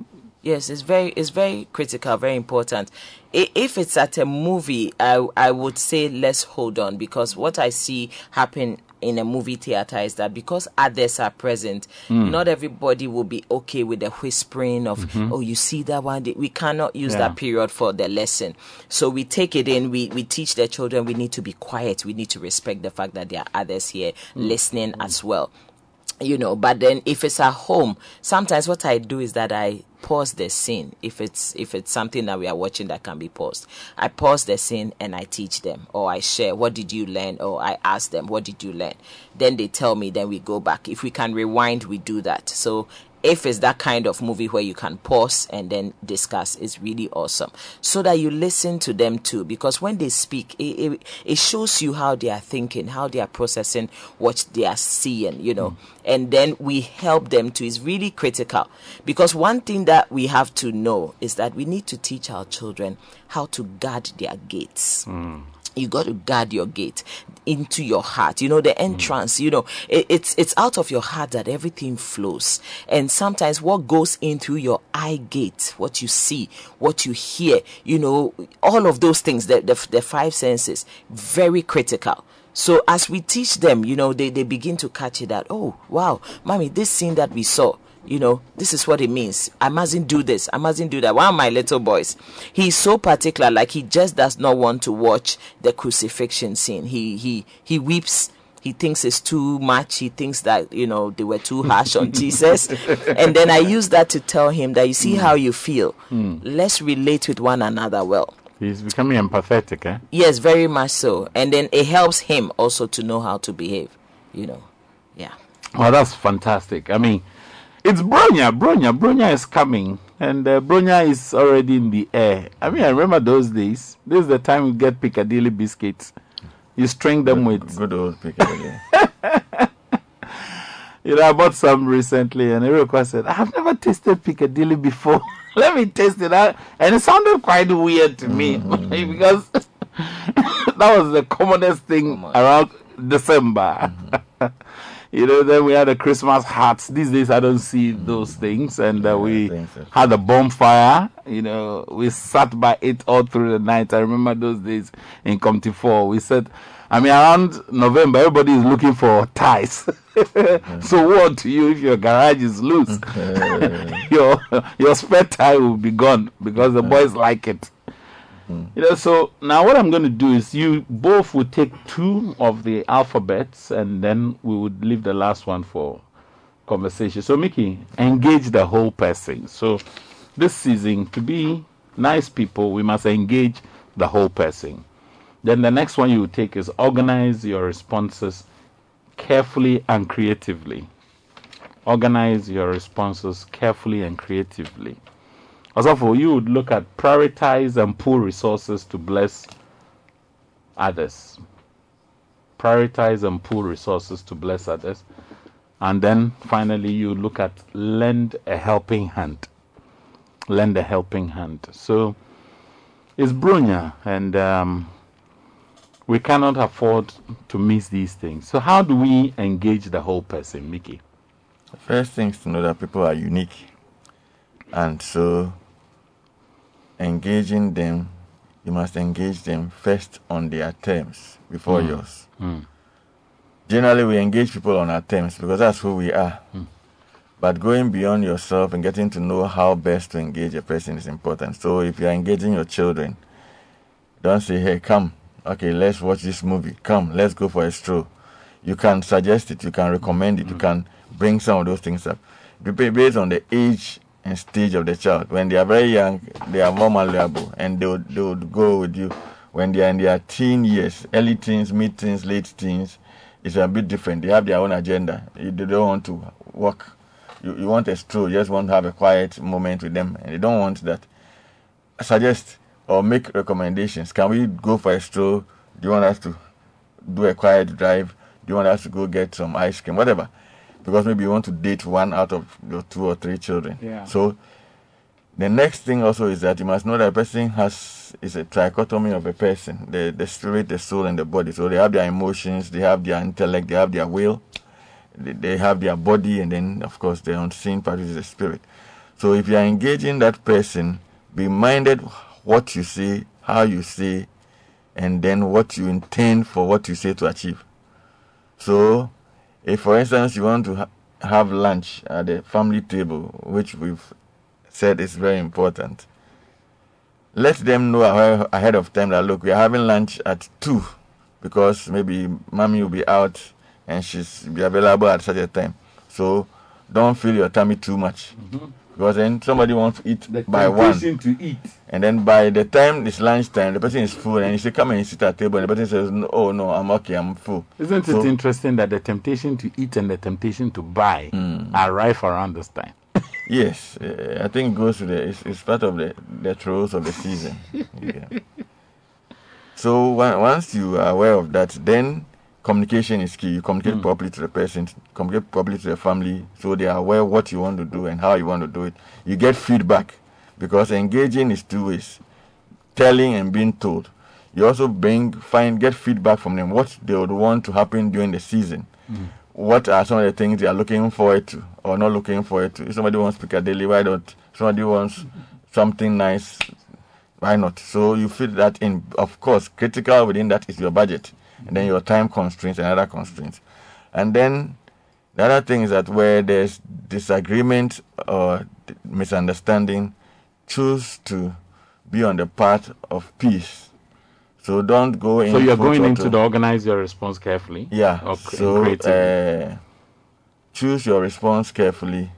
Yes, it's very it's very critical, very important. If it's at a movie, I I would say let's hold on because what I see happen in a movie theater is that because others are present, Mm. not everybody will be okay with the whispering of, Mhm. oh, you see that one. We cannot use Yeah. that period for the lesson. So we take it in, we, we teach the children we need to be quiet, we need to respect the fact that there are others here Mm. listening as well you know but then if it's at home sometimes what i do is that i pause the scene if it's if it's something that we are watching that can be paused. I pause the scene and i teach them or i share what did you learn? or i ask them what did you learn? Then they tell me then we go back. If we can rewind we do that. So if it's that kind of movie where you can pause and then discuss, it's really awesome. So that you listen to them too, because when they speak, it, it, it shows you how they are thinking, how they are processing what they are seeing, you know. Mm. And then we help them to. It's really critical because one thing that we have to know is that we need to teach our children how to guard their gates mm. You got to guard your gate into your heart. You know the hmm. entrance you know it, it's it's out of your heart that everything flows. And sometimes what goes in through your eye gate what you see what you hear you know all of those things the, the, the five senses very critical. So as we teach them you know they, they begin to catch it that oh wow mommy this scene that we saw you know, this is what it means. I mustn't do this. I mustn't do that. One of my little boys, he's so particular, like he just does not want to watch the crucifixion scene. He he he weeps. He thinks it's too much. He thinks that you know they were too harsh on Jesus, and then I use that to tell him that you see how you feel. Hmm. Let's relate with one another well. He's becoming empathetic, eh? Yes, very much so. And then it helps him also to know how to behave. You know, yeah. Oh, that's fantastic. I mean, it's Bronya. Bronya. Bronya is coming. And uh, Bronya is already in the air. I mean, I remember those days. This is the time we get Piccadilly biscuits. You string them with. Good old Piccadilly. You know, I bought some recently, and Erika said, I've never tasted Piccadilly before. Let me taste it out. And it sounded quite weird to me because that was the commonest thing around December. You know, then we had the Christmas hats. These days, I don't see those things. And uh, we had a bonfire. You know, we sat by it all through the night. I remember those days in Comty 4. We said, I mean, around November, everybody is looking for ties. so what to you if your garage is loose? your your spare tie will be gone because the boys like it. You know, so now what I'm going to do is you both will take two of the alphabets and then we would leave the last one for conversation. So, Mickey, engage the whole person. So, this season, to be nice people, we must engage the whole person. Then the next one you will take is organize your responses carefully and creatively. Organize your responses carefully and creatively. Also, you would look at prioritize and pool resources to bless others. Prioritize and pool resources to bless others. And then finally, you look at lend a helping hand. Lend a helping hand. So it's Bronya, and um, we cannot afford to miss these things. So, how do we engage the whole person, Mickey? First thing is to know that people are unique. And so, engaging them, you must engage them first on their terms before Mm. yours. Mm. Generally, we engage people on our terms because that's who we are. But going beyond yourself and getting to know how best to engage a person is important. So, if you're engaging your children, don't say, hey, come, okay, let's watch this movie. Come, let's go for a stroll. You can suggest it, you can recommend it, you can bring some of those things up. Based on the age and stage of the child. When they are very young, they are more malleable and they would, they would go with you. When they are in their teen years, early teens, mid teens, late teens, it's a bit different. They have their own agenda. They don't want to walk. You, you want a stroll, you just want to have a quiet moment with them, and they don't want that. Suggest or make recommendations. Can we go for a stroll? Do you want us to do a quiet drive? Do you want us to go get some ice cream? Whatever. Because maybe you want to date one out of your two or three children. Yeah. So the next thing also is that you must know that a person has is a trichotomy of a person, the the spirit, the soul, and the body. So they have their emotions, they have their intellect, they have their will, they, they have their body, and then of course the unseen part is the spirit. So if you are engaging that person, be minded what you say, how you say, and then what you intend for what you say to achieve. So, if for instance you want to ha- have lunch at the family table, which we've said is very important, let them know ahead of time that look, we are having lunch at two because maybe mommy will be out and she's be available at such a time. So don't fill your tummy too much. Mm-hmm. Because then somebody wants to eat by one. to eat. And then by the time it's lunchtime, the person is full, and you say, "Come and sit at table." And the person says, no, "Oh no, I'm okay, I'm full." Isn't So- it interesting that the temptation to eat and the temptation to buy arrive around this time? Yes, uh, I think it goes to the. It's, it's part of the the throes of the season. yeah. So on- once you are aware of that, then communication is key. You communicate hmm. properly to the person, communicate properly to the family, so they are aware what you want to do and how you want to do it. You get feedback because engaging is two ways: telling and being told. You also bring find get feedback from them what they would want to happen during the season. Hmm. What are some of the things they are looking forward to or not looking forward to? If somebody wants Piccadilly, why don't somebody wants something nice? Why not? So you fit that in. Of course, critical within that is your budget, and then your time constraints and other constraints. And then the other thing is that where there's disagreement or misunderstanding, choose to be on the path of peace. So don't go in. So you're going into throttle. the organize your response carefully. Yeah. Okay. So uh, choose your response carefully.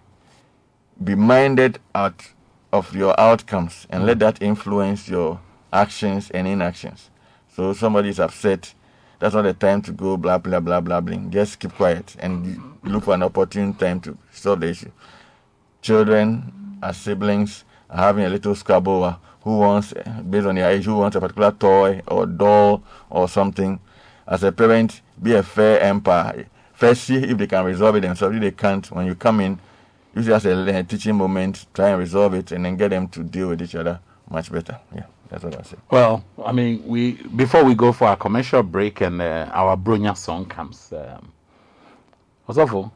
Be minded out of your outcomes and let that influence your actions and inactions. So somebody is upset. That's not the time to go blah blah blah blah blah. Just keep quiet and look for an opportune time to solve the issue. Children as siblings are having a little squabble. Who wants, based on their age, who wants a particular toy or doll or something? As a parent, be a fair empire. First, see if they can resolve it themselves. If they can't, when you come in, use it as a teaching moment, try and resolve it, and then get them to deal with each other much better. Yeah, that's what I say. Well, I mean, we before we go for our commercial break and uh, our Bronya song comes, um, what's awful?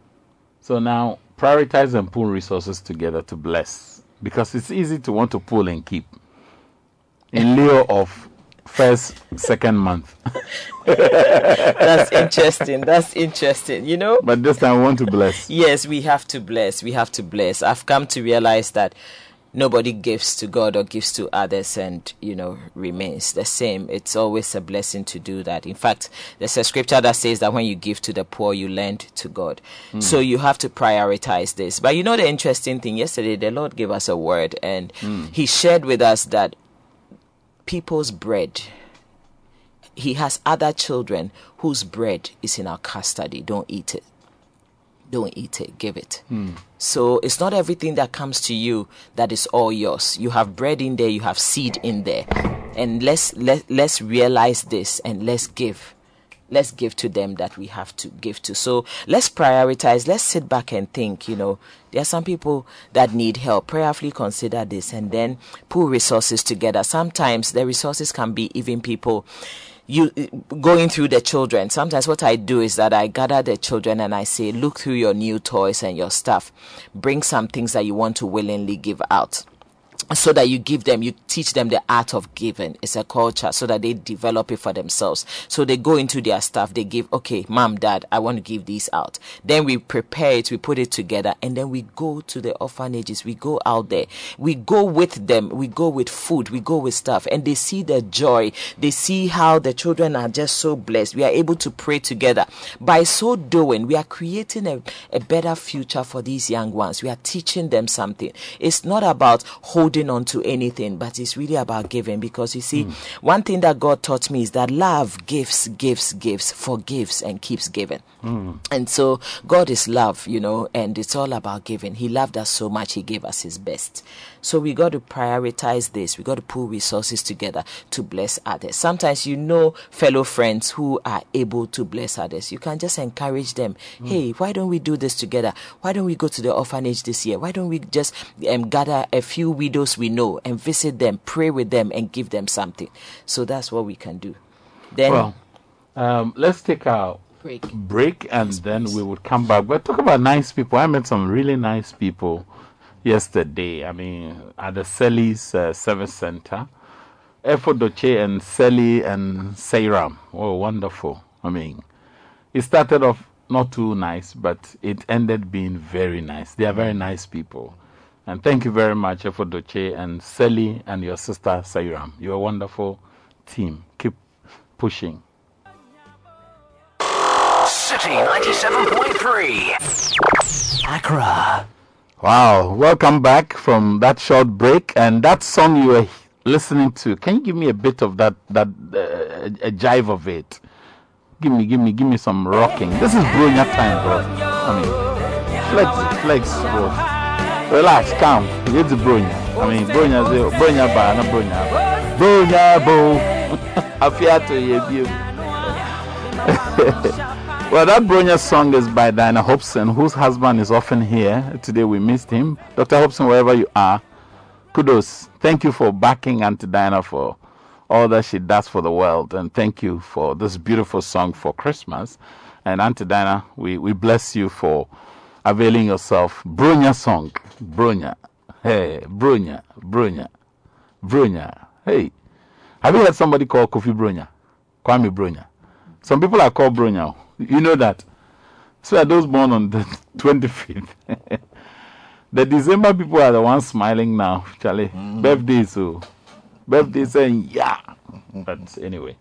So now prioritize and pull resources together to bless because it's easy to want to pull and keep in lieu of first, second month. That's interesting. That's interesting. You know? But this time i want to bless. Yes, we have to bless. We have to bless. I've come to realize that nobody gives to God or gives to others and, you know, remains the same. It's always a blessing to do that. In fact, there's a scripture that says that when you give to the poor, you lend to God. Hmm. So you have to prioritize this. But you know, the interesting thing yesterday, the Lord gave us a word and hmm. He shared with us that people's bread he has other children whose bread is in our custody. Don't eat it. Don't eat it. Give it. Hmm. So it's not everything that comes to you that is all yours. You have bread in there. You have seed in there, and let's let let's realize this and let's give. Let's give to them that we have to give to. So let's prioritize. Let's sit back and think. You know, there are some people that need help. Prayerfully consider this and then pull resources together. Sometimes the resources can be even people you going through the children. Sometimes what i do is that i gather the children and i say look through your new toys and your stuff. Bring some things that you want to willingly give out so that you give them, you teach them the art of giving. It's a culture so that they develop it for themselves. So they go into their stuff, they give, okay, mom, dad, I want to give these out. Then we prepare it, we put it together, and then we go to the orphanages, we go out there, we go with them, we go with food, we go with stuff, and they see the joy. They see how the children are just so blessed. We are able to pray together. By so doing, we are creating a, a better future for these young ones. We are teaching them something. It's not about holding on to anything, but it's really about giving. Because you see, one thing that God taught me is that love gives, gives, gives, forgives, and keeps giving. And so God is love, you know, and it's all about giving. He loved us so much, He gave us His best. So we got to prioritize this. We got to pull resources together to bless others. Sometimes you know fellow friends who are able to bless others. You can just encourage them. Hey, why don't we do this together? Why don't we go to the orphanage this year? Why don't we just um, gather a few widows we know and visit them, pray with them, and give them something? So that's what we can do. Then Well, um, let's take our break. break and then we would come back. But talk about nice people. I met some really nice people yesterday. I mean, at the Selly's uh, Service Center. Efo Doche and Selly and Seiram. Oh, wonderful. I mean, It started off not too nice, but it ended being very nice. They are very nice people. And thank you very much, Efodoche and Sally and your sister Sairam. You're a wonderful team. Keep pushing. City 97.3. Accra. Wow, welcome back from that short break. And that song you were listening to, can you give me a bit of that, that uh, a jive of it? Give me, give me, give me some rocking. This is Bronya time, bro. I mean, flex, flex, bro. Relax, calm. It's Bronya. I mean, Bronya, Bronya ba, not Bronya. Bronya bo. Afiato ye Well, that Bronya song is by Diana Hopeson, whose husband is often here. Today we missed him. Dr. Hopeson, wherever you are, kudos. Thank you for backing Auntie Diana for all that she does for the world. And thank you for this beautiful song for Christmas. And Auntie Diana, we, we bless you for availing yourself. Bronya song. Bronya. Hey, Bronya. Bronya. Bronya. Hey. Have you heard somebody called Kofi Bronya? Kwame Bronya. Some people are called Bronya. You know that. So are those born on the 25th. the December people are the ones smiling now, Charlie. Mm. Birthday, so birthday saying yeah. But anyway,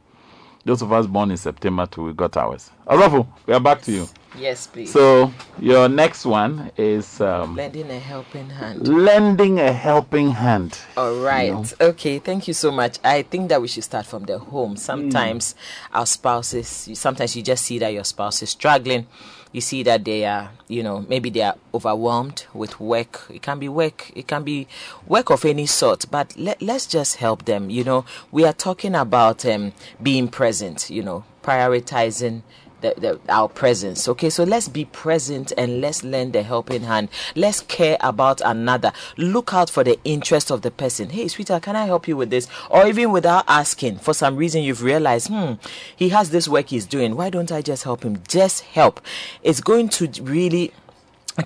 those of us born in September too, we got ours. Arafo, we are back to you. Yes, please. So your next one is um, Lending a helping hand. lending a helping hand. All right. know. Okay. Thank you so much. I think that we should start from the home. Sometimes our spouses, sometimes you just see that your spouse is struggling. You see that they are, you know, maybe they are overwhelmed with work. It can be work. It can be work of any sort. But let, let's just help them. You know, we are talking about um, being present. You know, prioritizing the, the, our presence. Okay, so let's be present and let's lend a helping hand. Let's care about another. Look out for the interest of the person. Hey, sweetheart, can I help you with this? Or even without asking, for some reason you've realized, hmm, he has this work he's doing. Why don't I just help him? Just help. It's going to really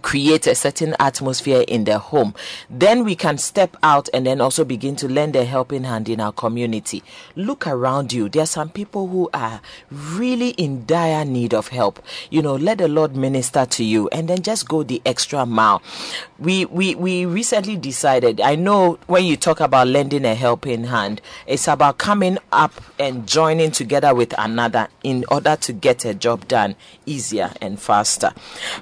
create a certain atmosphere in the home. Then we can step out and then also begin to lend a helping hand in our community. Look around you. There are some people who are really in dire need of help. You know let the lord minister to you and then just go the extra mile. We we we recently decided i know when you talk about lending a helping hand it's about coming up and joining together with another in order to get a job done easier and faster.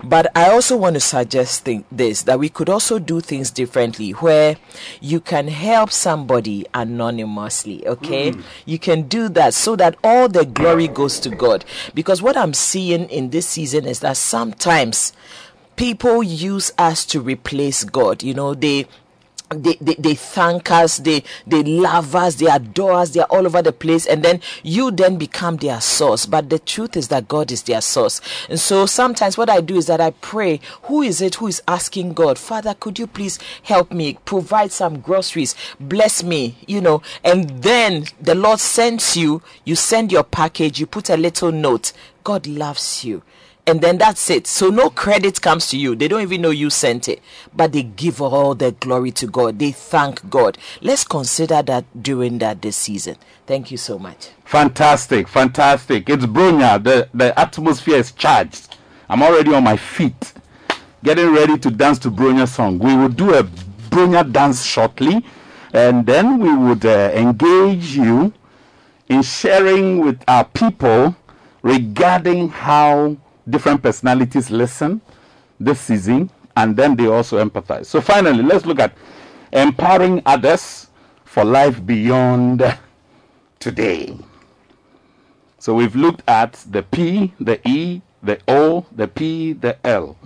But i also want to suggest thi- this that we could also do things differently where you can help somebody anonymously okay? Mm. You can do that so that all the glory goes to god. Because what i'm seeing in this season is that sometimes people use us to replace god. You know they they, they, they thank us, they they love us, they adore us, they're all over the place, and then you then become their source. But the truth is that God is their source. And so sometimes what I do is that I pray, who is it who is asking God, Father, could you please help me, provide some groceries, bless me, you know, and then the Lord sends you, you send your package, you put a little note. God loves you and then that's it. So no credit comes to you. They don't even know you sent it, but they give all the glory to God. They thank God. Let's consider that during that this season. Thank you so much. Fantastic, fantastic. It's Bronya. The the atmosphere is charged. I'm already on my feet, getting ready to dance to Bronya song. We will do a Bronya dance shortly, and then we would uh, engage you in sharing with our people regarding how different personalities listen this season, and then they also empathize. So finally, let's look at empowering others for life beyond today. So we've looked at the P, the E, the O, the P, the L.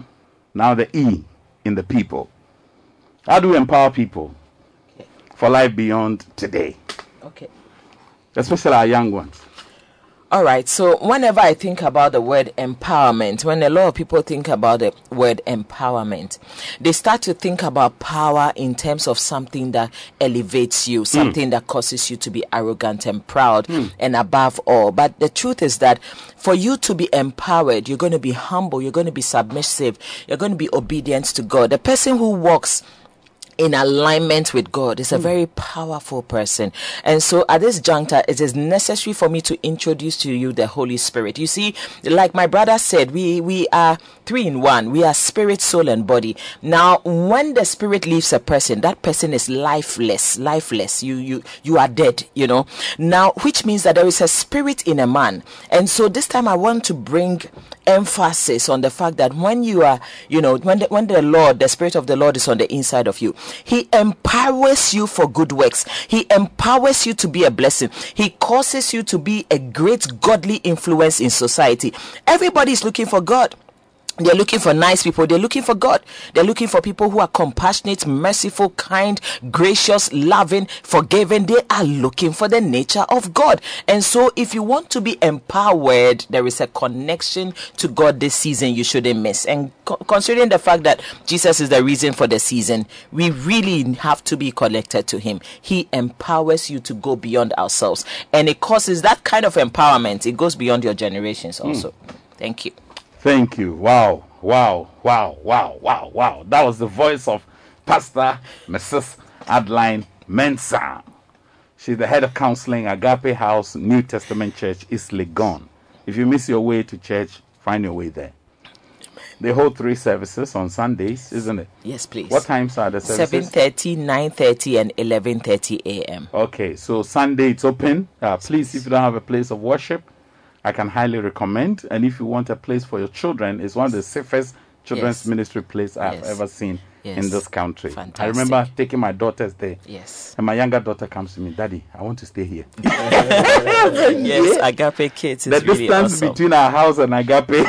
Now the E in the people. How do we empower people for life beyond today? Okay. Especially our young ones. All right. So whenever I think about the word empowerment, when a lot of people think about the word empowerment, they start to think about power in terms of something that elevates you, hmm. something that causes you to be arrogant and proud hmm. and above all. But the truth is that for you to be empowered, you're going to be humble, you're going to be submissive, you're going to be obedient to God. The person who walks in alignment with God is a hmm. very powerful person. And so at this juncture, it is necessary for me to introduce to you the Holy Spirit. You see, like my brother said, we, we are three in one. We are spirit, soul, and body. Now, when the spirit leaves a person, that person is lifeless, lifeless. You, you, you are dead, you know. Now, which means that there is a spirit in a man. And so this time I want to bring emphasis on the fact that when you are, you know, when the, when the Lord, the Spirit of the Lord is on the inside of you, He empowers you for good works. He empowers you to be a blessing. He causes you to be a great godly influence in society. Everybody is looking for God. They're looking for nice people. They're looking for God. They're looking for people who are compassionate, merciful, kind, gracious, loving, forgiving. They are looking for the nature of God. And so, if you want to be empowered, there is a connection to God this season you shouldn't miss. And co- considering the fact that Jesus is the reason for the season, we really have to be connected to Him. He empowers you to go beyond ourselves. And it causes that kind of empowerment, it goes beyond your generations hmm. also. Thank you. Thank you. Wow, wow, wow, wow, wow, wow. That was the voice of Pastor Mrs. Adeline Mensah. She's the head of counseling, Agape House, New Testament Church, East Legon. If you miss your way to church, find your way there. They hold three services on Sundays, isn't it? Yes, please. What times are the services? 7.30 9.30 and 11.30 a.m Okay, so Sunday it's open. Uh, please, if you don't have a place of worship, I can highly recommend. And if you want a place for your children, it's one of the safest children's Yes. ministry place I've Yes. ever seen Yes. in this country. I remember taking my daughters there. yes And my younger daughter comes to me, Daddy, I want to stay here. yes agape kids the really distance awesome. between our house and Agape.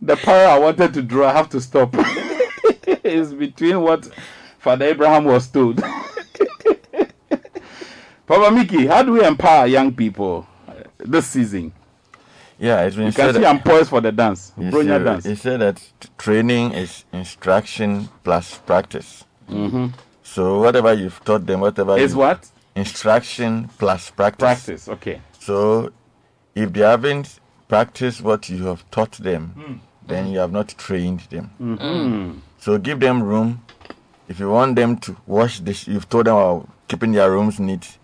the power I wanted to draw, I have to stop. is between what Father Abraham was told. Papa Mickey, how do we empower young people this season? Yeah, it's been You can see I'm poised for the dance, he Bronya said- dance. He said that training is instruction plus practice. hmm So whatever you've taught them, whatever Is what? instruction plus practice. Practice, okay. So if they haven't practiced what you have taught them, Hmm. then you have not trained them. Mhm. So give them room. If you want them to wash this, you've told them about keeping their rooms neat.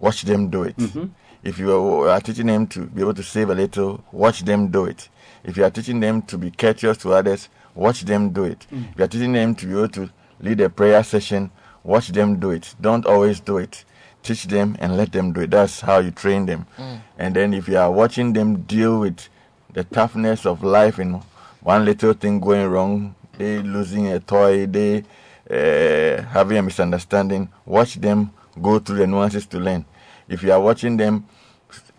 Watch them do it. Mhm. If you are are teaching them to be able to save a little, watch them do it. If you are teaching them to be courteous to others, watch them do it. Mm. If you are teaching them to be able to lead a prayer session, watch them do it. Don't always do it. Teach them and let them do it. That's how you train them. Mm. And then if you are watching them deal with the toughness of life in one little thing going wrong, they losing a toy, they uh, having a misunderstanding, watch them go through the nuances to learn. If you are watching them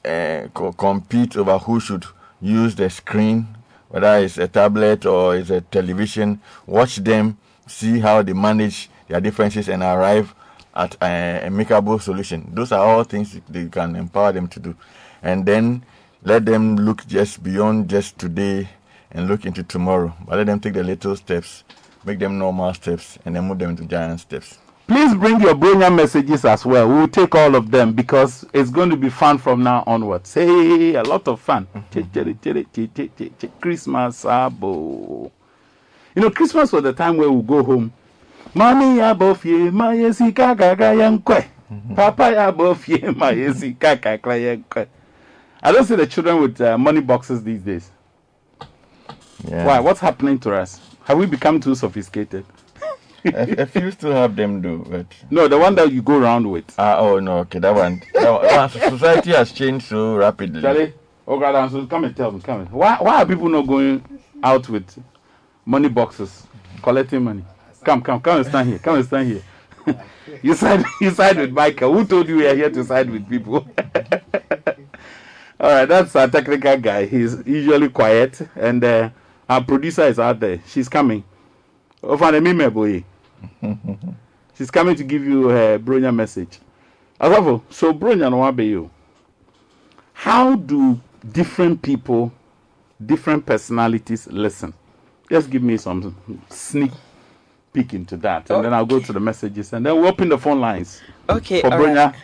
uh, co- compete over who should use the screen, whether it's a tablet or it's a television, watch them, see how they manage their differences and arrive at a, a makeable solution. Those are all things they can empower them to do. And then let them look just beyond just today and look into tomorrow. But let them take the little steps, make them normal steps, and then move them into giant steps. Please bring your Bronya messages as well. We'll take all of them because it's going to be fun from now onwards. Hey, a lot of fun. Christmas, abo. You know, Christmas was the time where we go home. Mommy ya bofie, ma yesi kaka yankwe. Papa ya bofie, ma yesi kaka yankwe. I don't see the children with uh, money boxes these days. Yeah. Why? What's happening to us? Have we become too sophisticated? A, a few still have them though. but no, the one that you go around with. Ah, oh no, okay, that one. That one, society has changed so rapidly. Charlie, oh God, so come and tell me, come and. Why, why are people not going out with money boxes, collecting money? Come, come, come and stand here. Come and stand here. you side, you side with Michael. Who told you we are here to side with people? All right, that's our technical guy. He's usually quiet, and uh, our producer is out there. She's coming. Ofane mime boy. She's coming to give you her Bronya message. Asafo, so Bronya no wabe you. How do different people, different personalities listen? Just give me some sneak peek into that, and then I'll go to the messages, and then we'll open the phone lines. Okay, for all Bronya. right.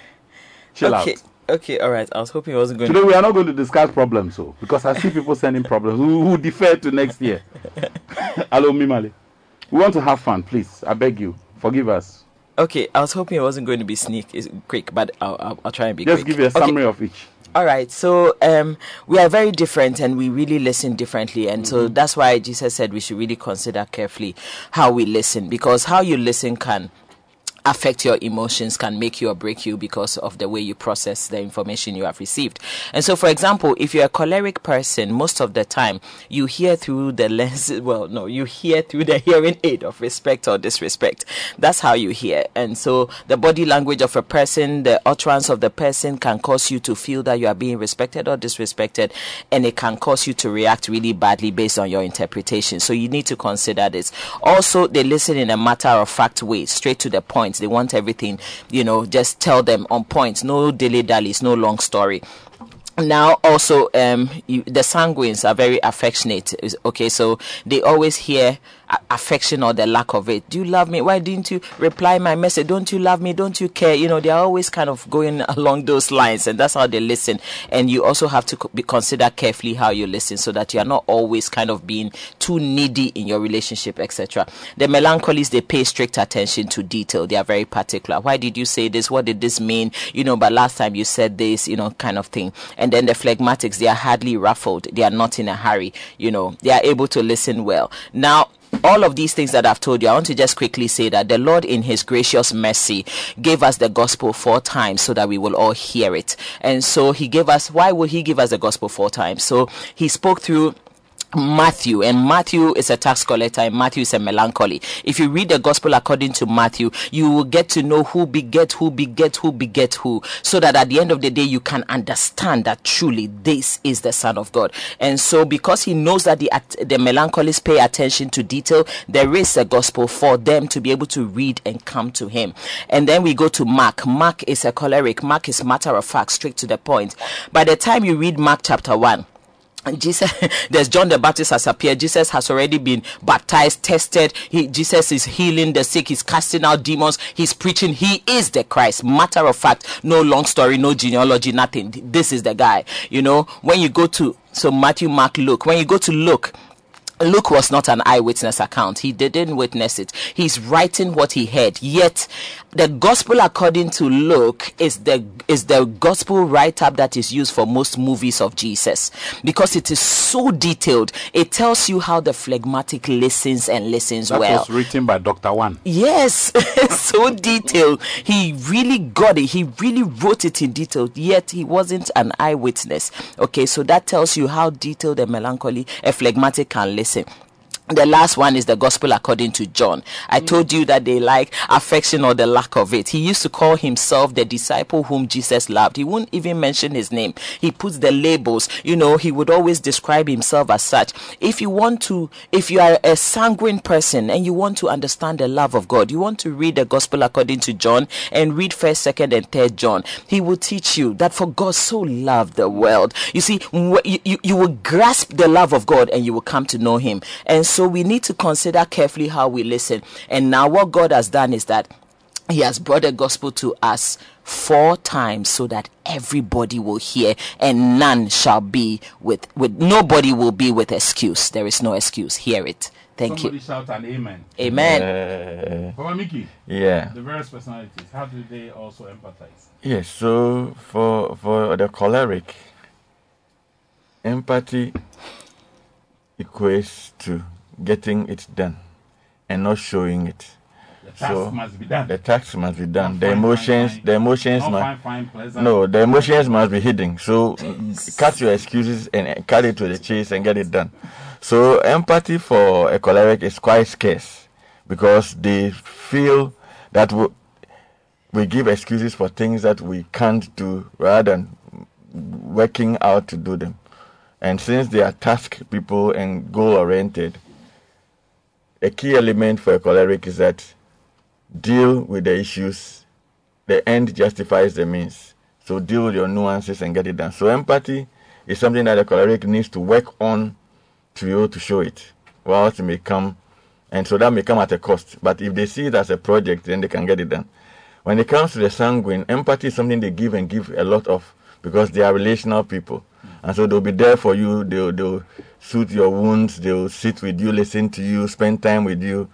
Chill okay, out. okay, all right. I was hoping it wasn't going Today to. we are not going to discuss problems, so because I see people sending problems who, who defer to next year. Hello, Mimale. We want to have fun, please. I beg you, forgive us. Okay, I was hoping it wasn't going to be sneak is quick, but I'll, I'll, I'll try and be Just quick. give you a Okay. summary of each. All right, so um, we are very different and we really listen differently. And so that's why Jesus said we should really consider carefully how we listen because how you listen can affect your emotions can make you or break you because of the way you process the information you have received. And so, for example, if you're a choleric person, most of the time you hear through the lens, well, no, you hear through the hearing aid of respect or disrespect. That's how you hear. And so, the body language of a person, the utterance of the person can cause you to feel that you are being respected or disrespected, and it can cause you to react really badly based on your interpretation. So, you need to consider this. Also, they listen in a matter of fact way, straight to the point. They want everything, you know, just tell them on point. No dilly dallies, no long story. Now also um you, the sanguines are very affectionate. Okay so they always hear affection or the lack of it. Do you love me? Why didn't you reply my message? Don't you love me? Don't you care? You know they're always kind of going along those lines and that's how they listen. And you also have to be consider carefully how you listen so that you are not always kind of being too needy in your relationship etc the melancholies they pay strict attention to detail. They are very particular. Why did you say this? What did this mean? You know but last time you said this you know kind of thing. And then the phlegmatics they are hardly ruffled. They are not in a hurry. You know they are able to listen well. Now all of these things that I've told you, I want to just quickly say that the Lord, in His gracious mercy, gave us the gospel four times so that we will all hear it. And so He gave us, why would He give us the gospel four times? So He spoke through Matthew, and Matthew is a tax collector, and Matthew is a melancholy. If you read the gospel according to Matthew, you will get to know who beget who beget who beget who, so that at the end of the day, you can understand that truly this is the Son of God. And so, because he knows that the, the melancholies pay attention to detail, there is a gospel for them to be able to read and come to him. And then we go to Mark. Mark is a choleric, Mark is matter of fact, straight to the point. By the time you read Mark chapter 1, Jesus, there's John the Baptist has appeared. Jesus has already been baptized, tested. He, Jesus is healing the sick. He's casting out demons. He's preaching. He is the Christ. Matter of fact, no long story, no genealogy, nothing. This is the guy. You know, when you go to, so Matthew, Mark, Luke, when you go to Luke, Luke was not an eyewitness account. He didn't witness it. He's writing what he heard. Yet, the gospel according to Luke is the is the gospel write up that is used for most movies of Jesus because it is so detailed. It tells you how the phlegmatic listens and listens That well. was written by Dr. One. Yes, so detailed. He really got it. He really wrote it in detail, yet he wasn't an eyewitness. Okay, so that tells you how detailed a melancholy, a phlegmatic can listen. passé. The last one is the gospel according to John. I mm. told you that they like affection or the lack of it. He used to call himself the disciple whom Jesus loved. He wouldn't even mention his name. He puts the labels, you know, he would always describe himself as such. If you want to, if you are a sanguine person and you want to understand the love of God, you want to read the gospel according to John and read first, second, and third John. He will teach you that for God so loved the world. You see, you, you, you will grasp the love of God and you will come to know him. And so we need to consider carefully how we listen. And now what God has done is that he has brought the gospel to us four times so that everybody will hear and none shall be with with nobody will be with excuse there is no excuse hear it thank Somebody you shout an amen. amen Uh, Papa Mickey, yeah. the various personalities, how do they also empathize? Yes, so for for the choleric, empathy equates to getting it done and not showing it. The task must be done. The must be done. Not the fine, emotions, fine, the emotions must fine, no, the emotions must be hidden. So cut your excuses and cut it to the chase and get it done. So empathy for a choleric is quite scarce because they feel that w- we give excuses for things that we can't do rather than working out to do them. And since they are task people and goal oriented, a key element for a choleric is that deal with the issues. The end justifies the means. So deal with your nuances and get it done. So empathy is something that a choleric needs to work on to able to show it. Else it may come, and so that may come at a cost. But if they see it as a project, then they can get it done. When it comes to the sanguine, empathy is something they give and give a lot of because they are relational people. And so they'll be there for you. They'll, they'll soothe your wounds. They will sit with you, listen to you, spend time with you,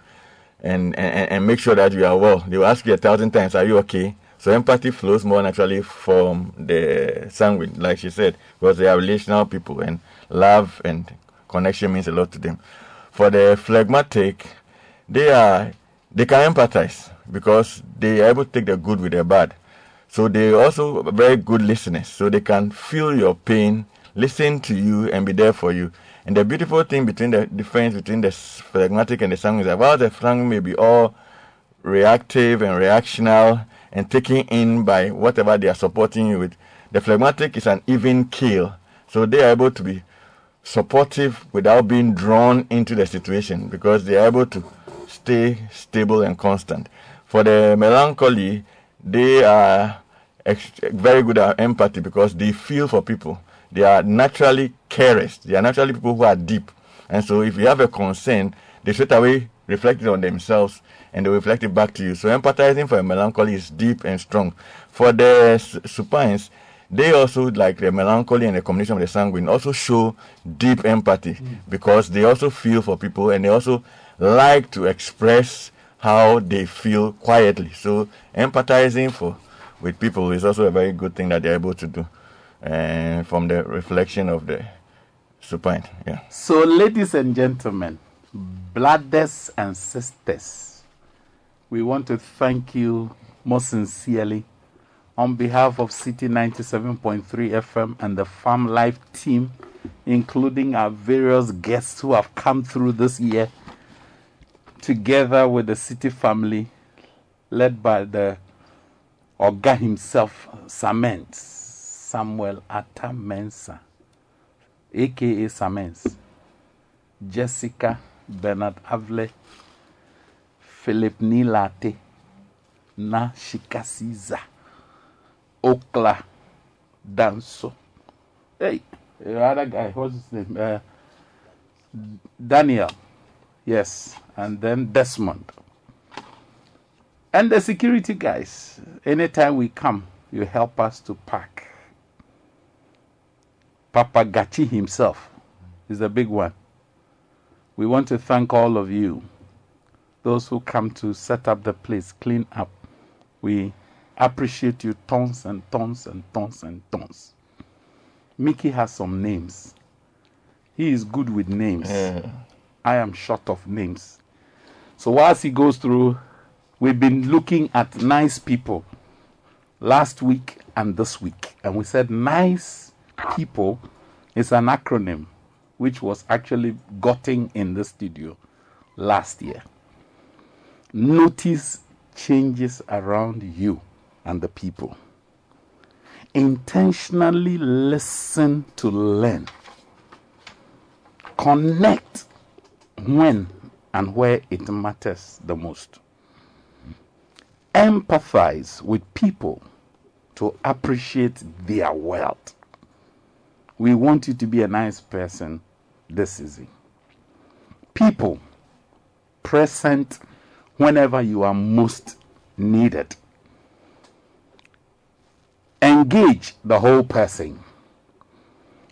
and, and, and make sure that you are well. They will ask you a thousand times, Are you okay? So empathy flows more naturally from the sanguine, like she said, because they are relational people and love and connection means a lot to them. For the phlegmatic, they are they can empathize because they are able to take the good with the bad. So they also very good listeners. So they can feel your pain, listen to you, and be there for you. And the beautiful thing between the difference between the phlegmatic and the sanguine is that while the sanguine may be all reactive and reactional and taken in by whatever they are supporting you with, the phlegmatic is an even keel. So they are able to be supportive without being drawn into the situation because they are able to stay stable and constant. For the melancholy, they are very good at empathy because they feel for people. They are naturally carers. They are naturally people who are deep. And so if you have a concern, they straight away reflect it on themselves and they reflect it back to you. So empathizing for a melancholy is deep and strong. For the supines, they also, like the melancholy and the combination of the sanguine, also show deep empathy mm. because they also feel for people and they also like to express how they feel quietly. So empathizing for with people is also a very good thing that they're able to do. And from the reflection of the supine, yeah. So, ladies and gentlemen, brothers and sisters, we want to thank you most sincerely on behalf of City 97.3 FM and the Farm Life team, including our various guests who have come through this year, together with the City family, led by the Oga himself, Samens, Samuel Atta Mensah aka Samens, Jessica Bernard Avle, Philip Nilate, Na Shikasiza, Okla Danso. Hey, the other guy, what's his name? Uh, Daniel, yes, and then Desmond. And the security guys, anytime we come, you help us to pack. Papa Gachi himself is a big one. We want to thank all of you, those who come to set up the place, clean up. We appreciate you tons and tons and tons and tons. Mickey has some names. He is good with names. I am short of names. So whilst he goes through, we've been looking at nice people last week and this week. And we said nice people is an acronym which was actually gotten in the studio last year. Notice changes around you and the people. Intentionally listen to learn. Connect when and where it matters the most. Empathize with people to appreciate their wealth. We want you to be a nice person this season. People present whenever you are most needed. Engage the whole person.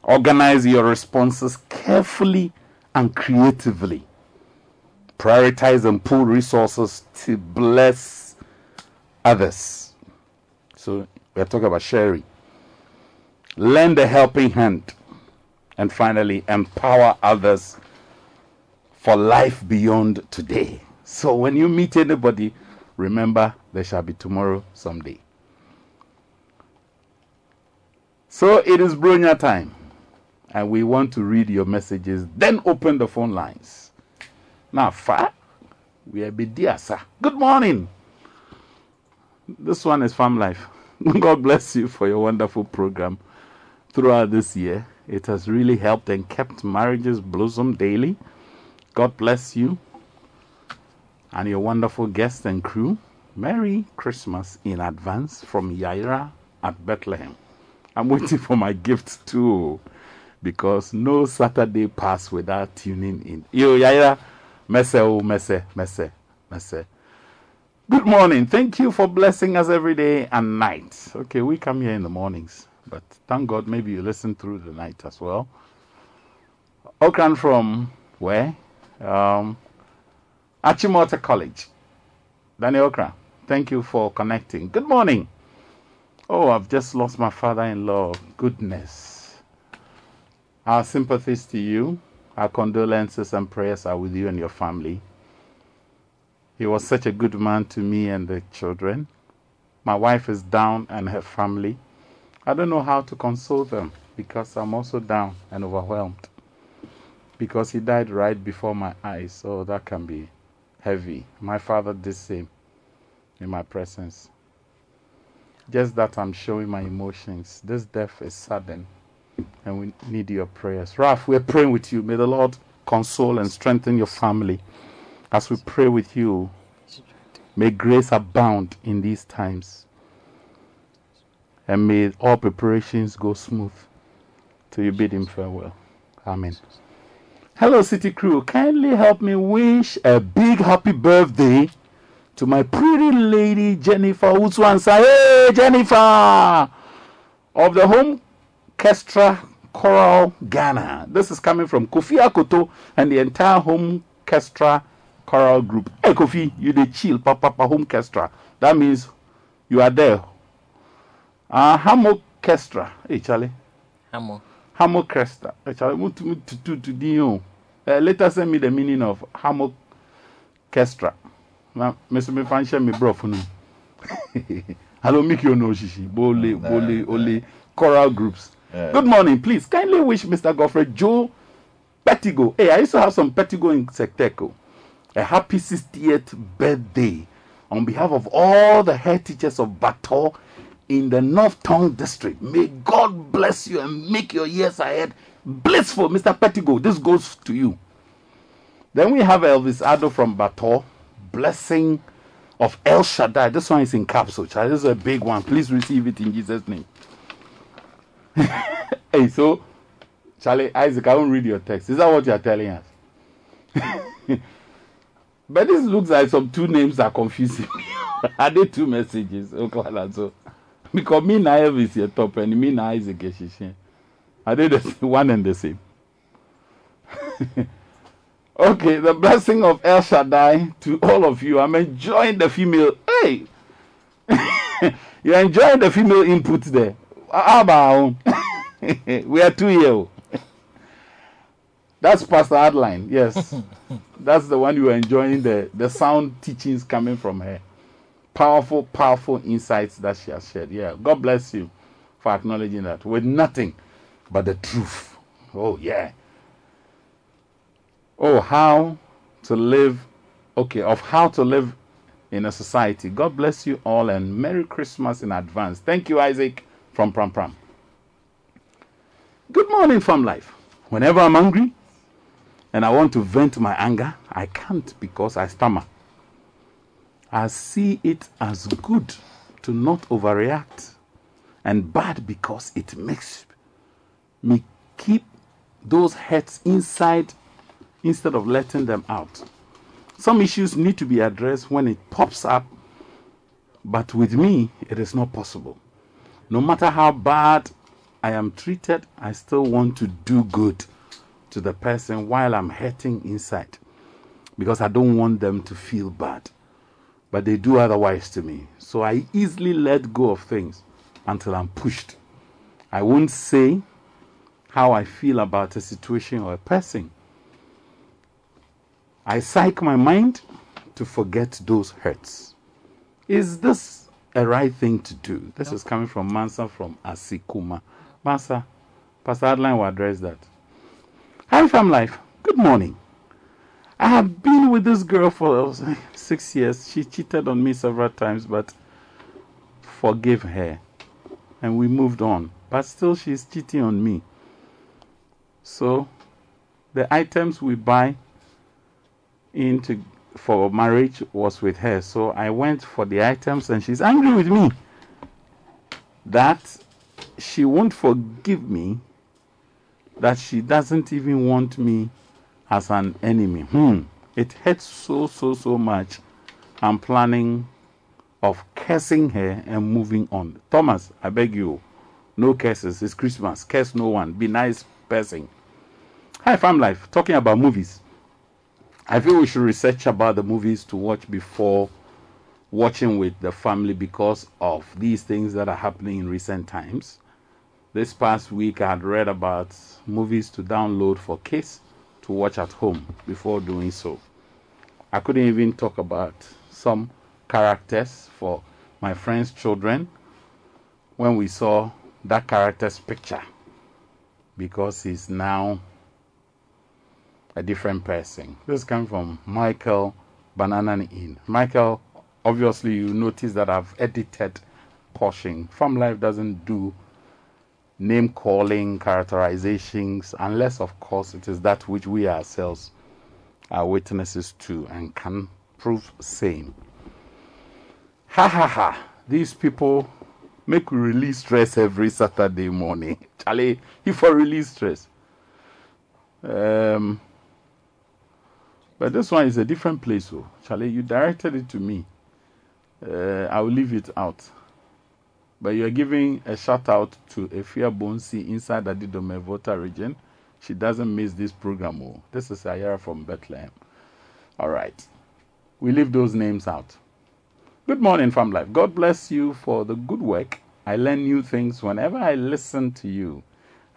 Organize your responses carefully and creatively. Prioritize and pool resources to bless others. So we're talking about sharing. Lend a helping hand. And finally, empower others for life beyond today. So when you meet anybody, remember there shall be tomorrow someday. So it is Bronya time, and we want to read your messages, then open the phone lines. Now, fa, we are Bidiasa. Good morning. This one is Farm Life. God bless you for your wonderful program throughout this year. It has really helped and kept marriages blossom daily. God bless you and your wonderful guests and crew. Merry Christmas in advance from Yaira at Bethlehem. I'm waiting for my gift too because no Saturday pass without tuning in. Yo, Yaira, messe, oh, messe, messe, messe. Good morning. Thank you for blessing us every day and night. Okay, we come here in the mornings, but thank God maybe you listen through the night as well. Okran from where? Um, Achimota College. Daniel Okran, thank you for connecting. Good morning. Oh, I've just lost my father in law. Goodness. Our sympathies to you. Our condolences and prayers are with you and your family. He was such a good man to me and the children. My wife is down and her family. I don't know how to console them because I'm also down and overwhelmed. Because he died right before my eyes, so that can be heavy. My father did the same in my presence. Just that I'm showing my emotions. This death is sudden, and we need your prayers. Ralph, we're praying with you. May the Lord console and strengthen your family. As we pray with you, may grace abound in these times, and may all preparations go smooth till you bid him farewell. Amen. Hello, City Crew. Kindly help me wish a big happy birthday to my pretty lady Jennifer Utswansa. Hey, Jennifer! Of the Home Orchestra Choral Ghana. This is coming from Kofi Akoto and the entire Home Orchestra Choral Group. Hey, Kofi, you the chill, Papa, Papa Home Orchestra. That means you are there. Uh, Ham Orchestra. Hey, Charlie. Hamo. Ham Orchestra. Hey, Charlie, want to the uh, later send me the meaning of Ham Orchestra. Na, Mr. Me fanche me bro for no. Hello, make you know shishi. Bole, bole, ole, choral groups. Yeah. Good morning. Please kindly wish Mr. Godfrey Joe Petigo. Hey, I used to have some Petigo in Secteco. A happy 60th birthday on behalf of all the head teachers of Bato in the North Tongu district. May God bless you and make your years ahead blissful. Mr. Petigo, this goes to you. Then we have Elvis Ado from Battor. Blessing of El Shaddai. This one is in capsule. Child. This is a big one. Please receive it in Jesus' name. hey, so, Charlie, Isaac, I won't read your text. Is that what you are telling us? but this looks like some two names are confusing are they two messages? Oh, okay, well, so, because me now Elvis is top and me now Isaac is Shishin. Are they the same, one and the same? okay, the blessing of El Shaddai to all of you. I'm enjoying the female. Hey, you're enjoying the female input there. How about we are two year. That's Pastor Adeline. Yes, that's the one you are enjoying the the sound teachings coming from her. Powerful, powerful insights that she has shared. Yeah, God bless you for acknowledging that with nothing but the truth. Oh yeah. Oh, how to live. Okay, of how to live in a society. God bless you all and Merry Christmas in advance. Thank you, Isaac from Prampram. Good morning, Farm Life. Whenever I'm angry and I want to vent my anger, I can't because I stammer. I see it as good to not overreact and bad because it makes me keep those hurts inside instead of letting them out. Some issues need to be addressed when it pops up, but with me, it is not possible. No matter how bad I am treated, I still want to do good to the person while I'm hurting inside because I don't want them to feel bad. But they do otherwise to me. So I easily let go of things until I'm pushed. I won't say how I feel about a situation or a person. I psych my mind to forget those hurts. Is this a right thing to do? This is coming from Mansa from Asikuma. Mansa, Pastor Adeline will address that. Hi, Fam Life. Good morning. I have been with this girl for six years. She cheated on me several times, but forgive her. And we moved on. But still, she's cheating on me. So, the items we buy into for marriage was with her. So I went for the items and she's angry with me that she won't forgive me, that she doesn't even want me as an enemy. Hmm. It hurts so, so, so much. I'm planning of cursing her and moving on. Thomas, I beg you, no curses. It's Christmas. Curse no one. Be nice person. Hi, Farm Life. Talking about movies. I feel we should research about the movies to watch before watching with the family because of these things that are happening in recent times. This past week, I had read about movies to download for kids to watch at home before doing so. I couldn't even talk about some characters for my friend's children when we saw that character's picture because he's now a different person. This comes from Michael Banana In. Michael, obviously, you notice that I've edited portion. Farm Life doesn't do name calling, characterizations, unless, of course, it is that which we ourselves are witnesses to and can prove same. Ha ha ha. These people make release stress every Saturday morning. Charlie, if for release stress. Um, but this one is a different place, oh. Charlie, you directed it to me. Uh, I will leave it out. But you are giving a shout out to a Efia Bonsi inside the Didome Volta region. She doesn't miss this program. Oh. This is Ayara from Bethlehem. All right. We leave those names out. Good morning, Farm Life. God bless you for the good work. I learn new things whenever I listen to you.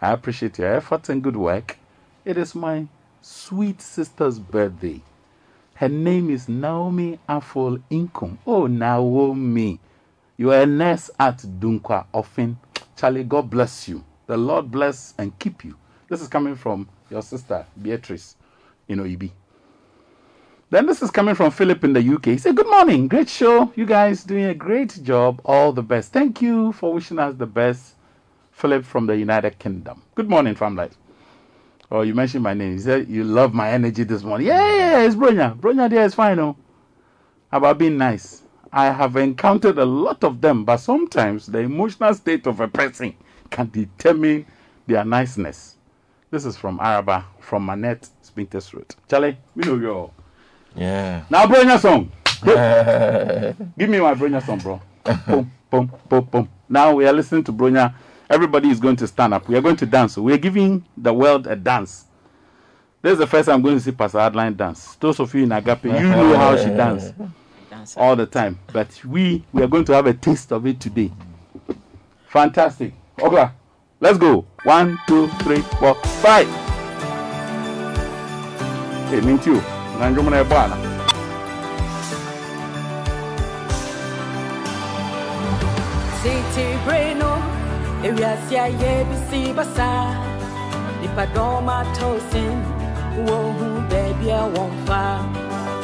I appreciate your efforts and good work. It is my sweet sister's birthday. Her name is Naomi Afol Inkum. Oh, Naomi. You are a nurse at Dunkwa Offin. Charlie, God bless you. The Lord bless and keep you. This is coming from your sister, Beatrice, in Oyibi. Then this is coming from Philip in the UK. He said, Good morning. Great show. You guys doing a great job. All the best. Thank you for wishing us the best. Philip from the United Kingdom. Good morning, family. Oh, you mentioned my name. You said you love my energy this morning. Yeah, yeah, yeah it's Bronya. Bronya there is fine. Oh. About being nice. I have encountered a lot of them, but sometimes the emotional state of a person can determine their niceness. This is from Araba, from Manet Spintex Road. Charlie, we know you all. Yeah. Now, Bronya song. Give me my Bronya song, bro. boom, boom, boom, boom. Now we are listening to Bronya. Everybody is going to stand up. We are going to dance. We are giving the world a dance. This is the first time I'm going to see Pastor Adeline dance. Those of you in Agape, you know how she dances Dance. all the time. But we we are going to have a taste of it today. Fantastic. Okay, let's go. One, two, three, four, five. Hey, me too. Nanjo mo na ebo ana. City Breno, ewiase ayɛ bisi basa, nipadɔm atosin, wohu baabi a wɔmfa. Firi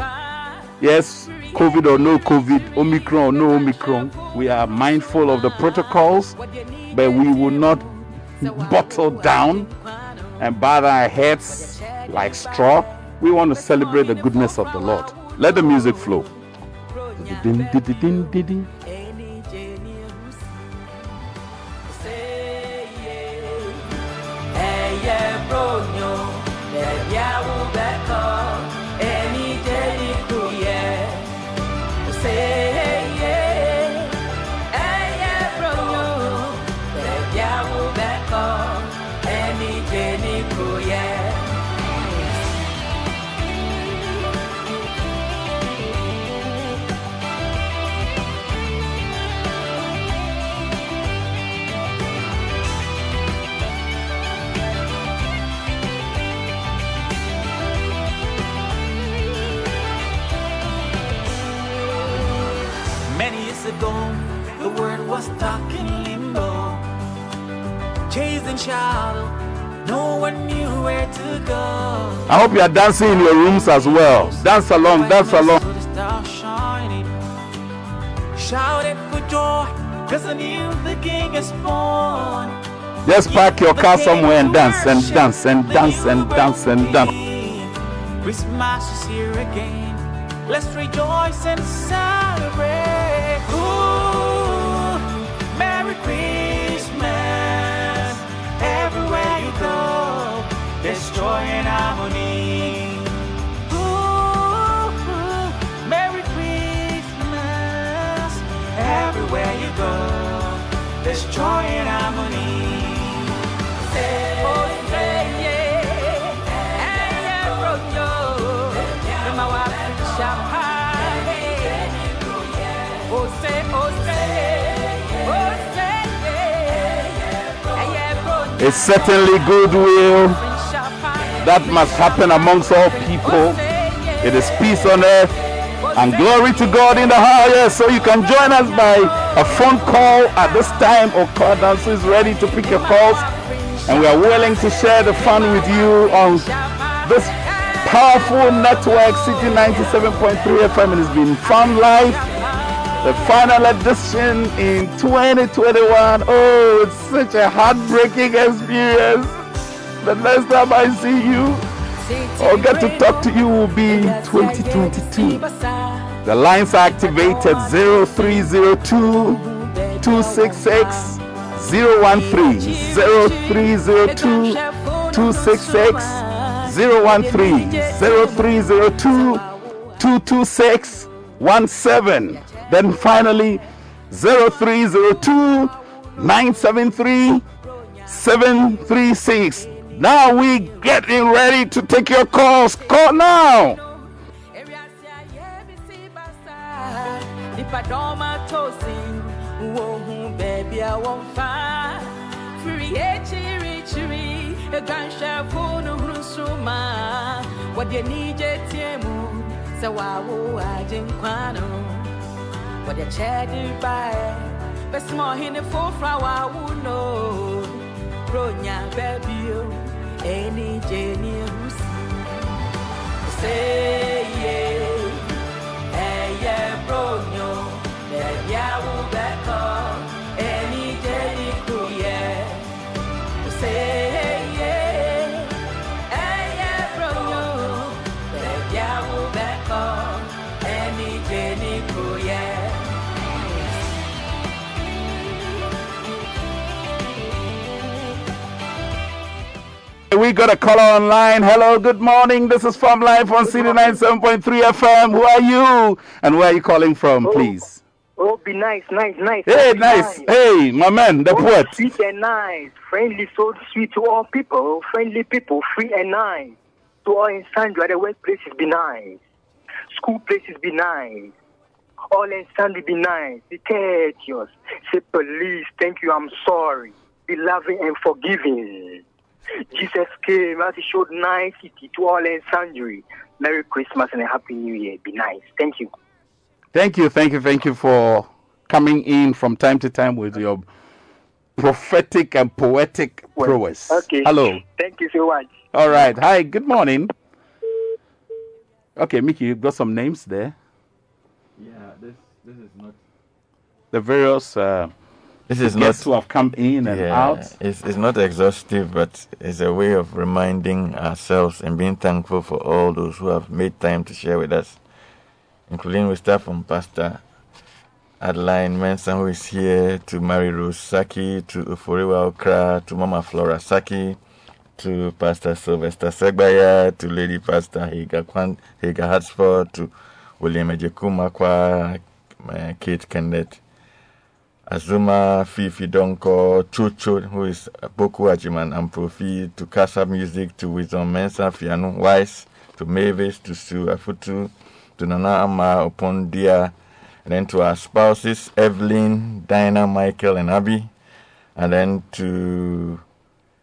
Yes, COVID or no COVID, Omicron or no Omicron, we are mindful of the protocols, but we will not bottle down and batter our heads like straw. We want to celebrate the goodness of the Lord. Let the music flow. I hope you are dancing in your rooms as well. Dance along, dance along. So the star shining, shouted for joy, cause I knew the King is born. Just park your car somewhere and dance and dance and dance and dance and dance. Christmas is here again. Let's rejoice and celebrate. Joy and harmony. Ooh, Merry Christmas. Everywhere you go, there's joy and harmony. It's certainly goodwill that must happen amongst all people. It is peace on earth and glory to God in the highest. So you can join us by a phone call at this time. Dannex is ready to pick your calls, and we are willing to share the fun with you on this powerful network, City 97.3 FM. It has been fun live. The final edition in 2021. Oh, it's such a heartbreaking experience. The next time I see you or get to talk to you will be 2022. The lines are activated 0302 266 013 0302 266 013 0302 226 17. Then finally 0302 973 736. Now we getting ready to take your calls. Call now. Nipadoma tosi, wohu baby I won't find. Free chiri chiri, a gunshot for no rusuma. What you need je tiemu, so I will Bronya baby, any Jenny who's say yeah, We got a caller online. Hello, good morning. This is from live on City 97.3 FM. Who are you? And where are you calling from, oh, please? Oh, be nice, nice, nice. Hey, Be nice. Hey, my man, the Oh, poet. Sweet and nice, friendly, so sweet to all people, friendly people, free and nice. To all in Sandra, the workplaces be nice. School places be nice. All in Sandra be nice. Be courteous. Say, please, thank you, I'm sorry. Be loving and forgiving. Jesus came as he showed nicety to all in Sandra. Merry Christmas and a Happy New Year. Be nice. Thank you. Thank you, thank you, thank you for coming in from time to time with your prophetic and poetic prowess. Okay. Hello. Thank you so much. All right. Hi, good morning. Okay, Mickey, you've got some names there. Yeah, this this is not. The various uh, This is guests not who have come in and yeah, out. It's, it's not exhaustive, but it's a way of reminding ourselves and being thankful for all those who have made time to share with us, including we start from Pastor Adeline Manson, who is here, to Mary Rose Saki, to Uforiwa Okra, to Mama Flora Saki, to Pastor Sylvester Segbaya, to Lady Pastor Higa, Kwan, Higa Hartsford, to William Ejeku Makwa, uh, Kate Kenneth. Azuma, Fifi Donko, Chucho, who is Boku Ajiman and Profi, to Casa Music, to Wisdom Mensa, Fianu Wise, to Mavis, to Sue Afutu, to Nana Ama Opondia, and then to our spouses, Evelyn, Dinah, Michael, and Abby, and then to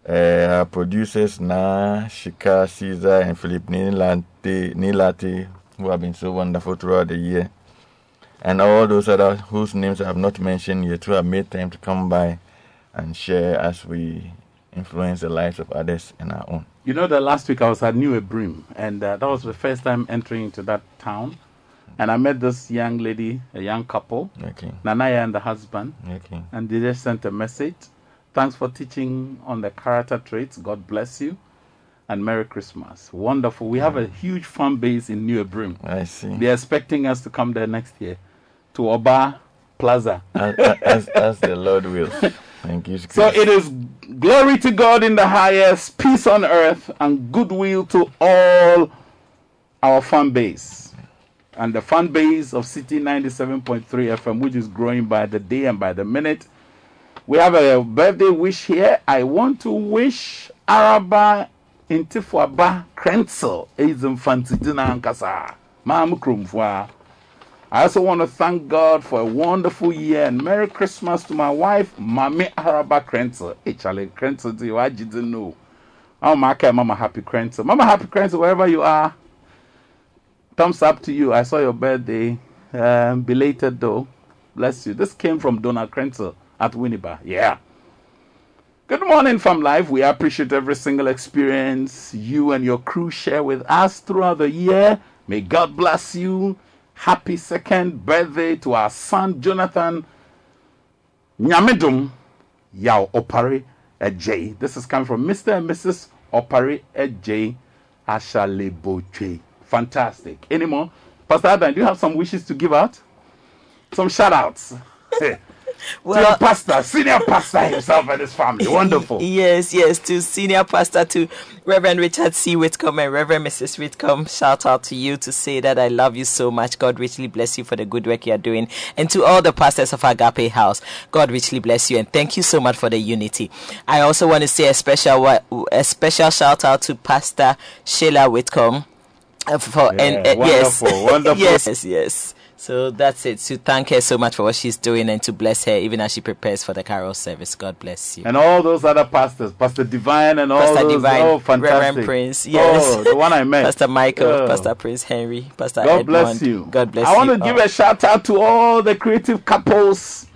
uh, our producers, Na, Shika, Caesar, and Philip Nilati, Nilati, who have been so wonderful throughout the year and all those others whose names I have not mentioned yet who have made time to come by and share as we influence the lives of others and our own. You know that last week I was at New Ebrim, and uh, that was the first time entering into that town. And I met this young lady, a young couple, Okay. Nanaya and the husband, Okay. and they just sent a message Thanks for teaching on the character traits. God bless you. And Merry Christmas. Wonderful. We have a huge fan base in New Ebrim. I see. They're expecting us to come there next year to Oba Plaza. As, as, as the Lord will. Thank you. So it is glory to God in the highest, peace on earth, and goodwill to all our fan base. And the fan base of City 97.3 FM, which is growing by the day and by the minute. We have a birthday wish here. I want to wish Araba Intifuaba Crentsil Ezemfantidina Ankasa. Mam Krumfwa. I also want to thank God for a wonderful year and Merry Christmas to my wife, Mami Araba Crentsil. Hey, Charlie Crentsil, you I didn't know. Oh, my care, Mama Happy Crentsil. Mama Happy Crentsil, wherever you are. Thumbs up to you. I saw your birthday. Um, belated though. Bless you. This came from Donald Crentsil at Winneba. Yeah. Good morning from life. We appreciate every single experience you and your crew share with us throughout the year. May God bless you. Happy second birthday to our son Jonathan Nyamedum Yao Opare Ejay. This is coming from Mr. and Mrs. Opare Ejay Ashale Botwe. Fantastic. Any more? Pastor Adam, do you have some wishes to give out? Some shout outs. to your pastor, senior pastor himself and his family. Wonderful. Yes, yes, to senior pastor, to Reverend Richard C. Whitcomb and Reverend Mrs. Whitcomb. Shout out to you to say that I love you so much. God richly bless you for the good work you are doing. And to all the pastors of Agape House, God richly bless you and thank you so much for the unity. I also want to say a special a special shout out to Pastor Sheila Whitcomb. uh, For Yeah, and uh, yes, wonderful, wonderful. yes, yes, yes. So that's it. To thank her so much for what she's doing and to bless her even as she prepares for the carol service. God bless you. And all those other pastors, Pastor Divine and all Pastor those. Divine, oh, fantastic. Reverend Prince, oh, yes. Oh, the one I met. Pastor Michael, Oh. Pastor Prince Henry, Pastor God Edmond. bless you. God bless I you. want to give a shout out to all the creative couples.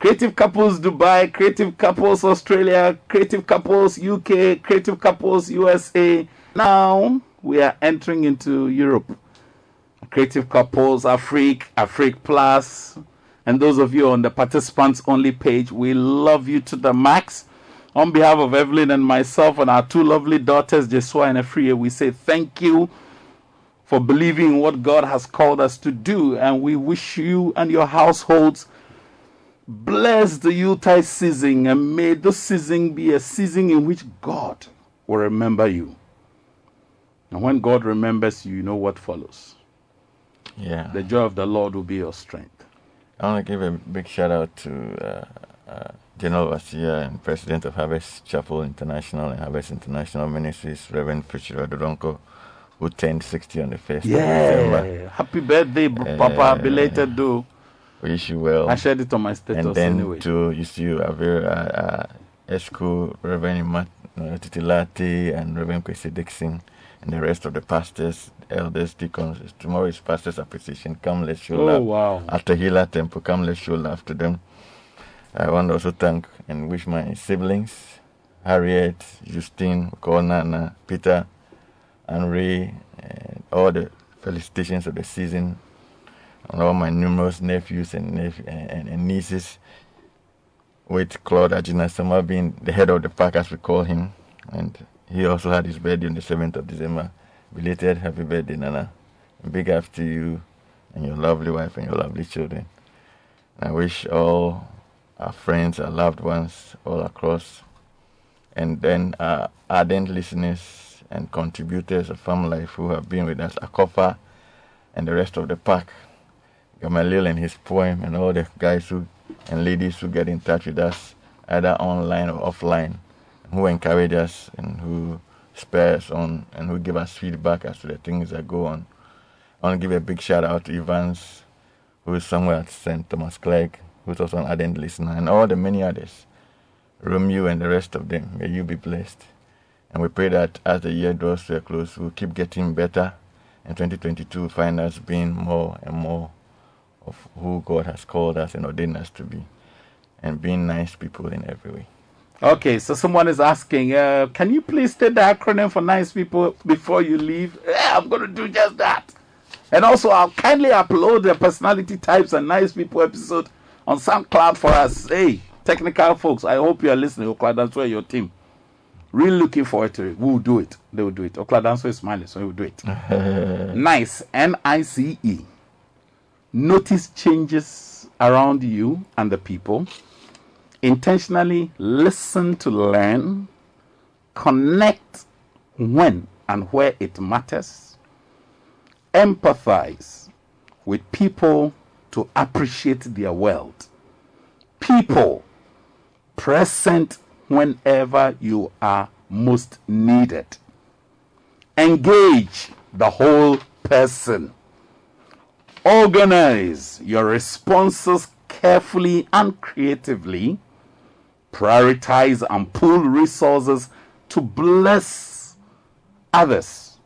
Creative couples Dubai, creative couples Australia, creative couples UK, creative couples USA. Now we are entering into Europe. Creative couples Afrique, Afrique Plus, and those of you on the participants only page, we love you to the max. On behalf of Evelyn and myself and our two lovely daughters, Jesua and Efria, we say thank you for believing in what God has called us to do. And we wish you and your households bless the Yuletide season. And may this season be a season in which God will remember you. And when God remembers you, you know what follows. Yeah. The joy of the Lord will be your strength. I want to give a big shout out to uh, uh, General Vasia and President of Harvest Chapel International and Harvest International Ministries, Reverend Fitzgerald Odonkor, who turned 60 on the 1st of December. Yeah. Happy birthday, Uh, Papa. Belated, though. Wish you well. I shared it on my status and then anyway. to you see a very uh, uh, Esco, Reverend Mat, uh, Titilati and Reverend Kwesi Dixon and the rest of the pastors, elders, deacons. Tomorrow is pastors appreciation. Come let's show Oh, love. wow. After Hila Temple, come let's show love to them. I want to also thank and wish my siblings, Harriet, Justine, Nana, Peter, Henri, and all the felicitations of the season and all my numerous nephews and, nephew, and, and nieces, with Claude Ajinasama being the head of the pack, as we call him. And he also had his birthday on the 7th of December. Belated happy birthday, Nana. Big up to you and your lovely wife and your lovely children. I wish all our friends, our loved ones, all across, and then our ardent listeners and contributors of Farm Life who have been with us, Akofa and the rest of the pack. Gamaliel and his poem, and all the guys who and ladies who get in touch with us, either online or offline, who encourage us and who spur us on and who give us feedback as to the things that go on. I want to give a big shout out to Evans, who is somewhere at St. Thomas Clegg, who's also an ardent listener, and all the many others. Romeo and the rest of them, may you be blessed. And we pray that as the year draws to a close, we'll keep getting better. And 2022 find us being more and more of who God has called us and ordained us to be, and being nice people in every way. Okay, so someone is asking, uh, can you please state the acronym for nice people before you leave? Yeah, I'm going to do just that. And also, I'll kindly upload the personality types and nice people episode on SoundCloud for us. Hey, technical folks, I hope you are listening. Okladanso, your team. Really looking forward to it. We'll do it. They will do it. Okladanso is smiling, so we'll do it. nice. N I C E. Notice changes around you and the people. Intentionally listen to learn. Connect when and where it matters. Empathize with people to appreciate their world. People present whenever you are most needed. Engage the whole person. Organize your responses carefully and creatively. Prioritize and pool resources to bless others.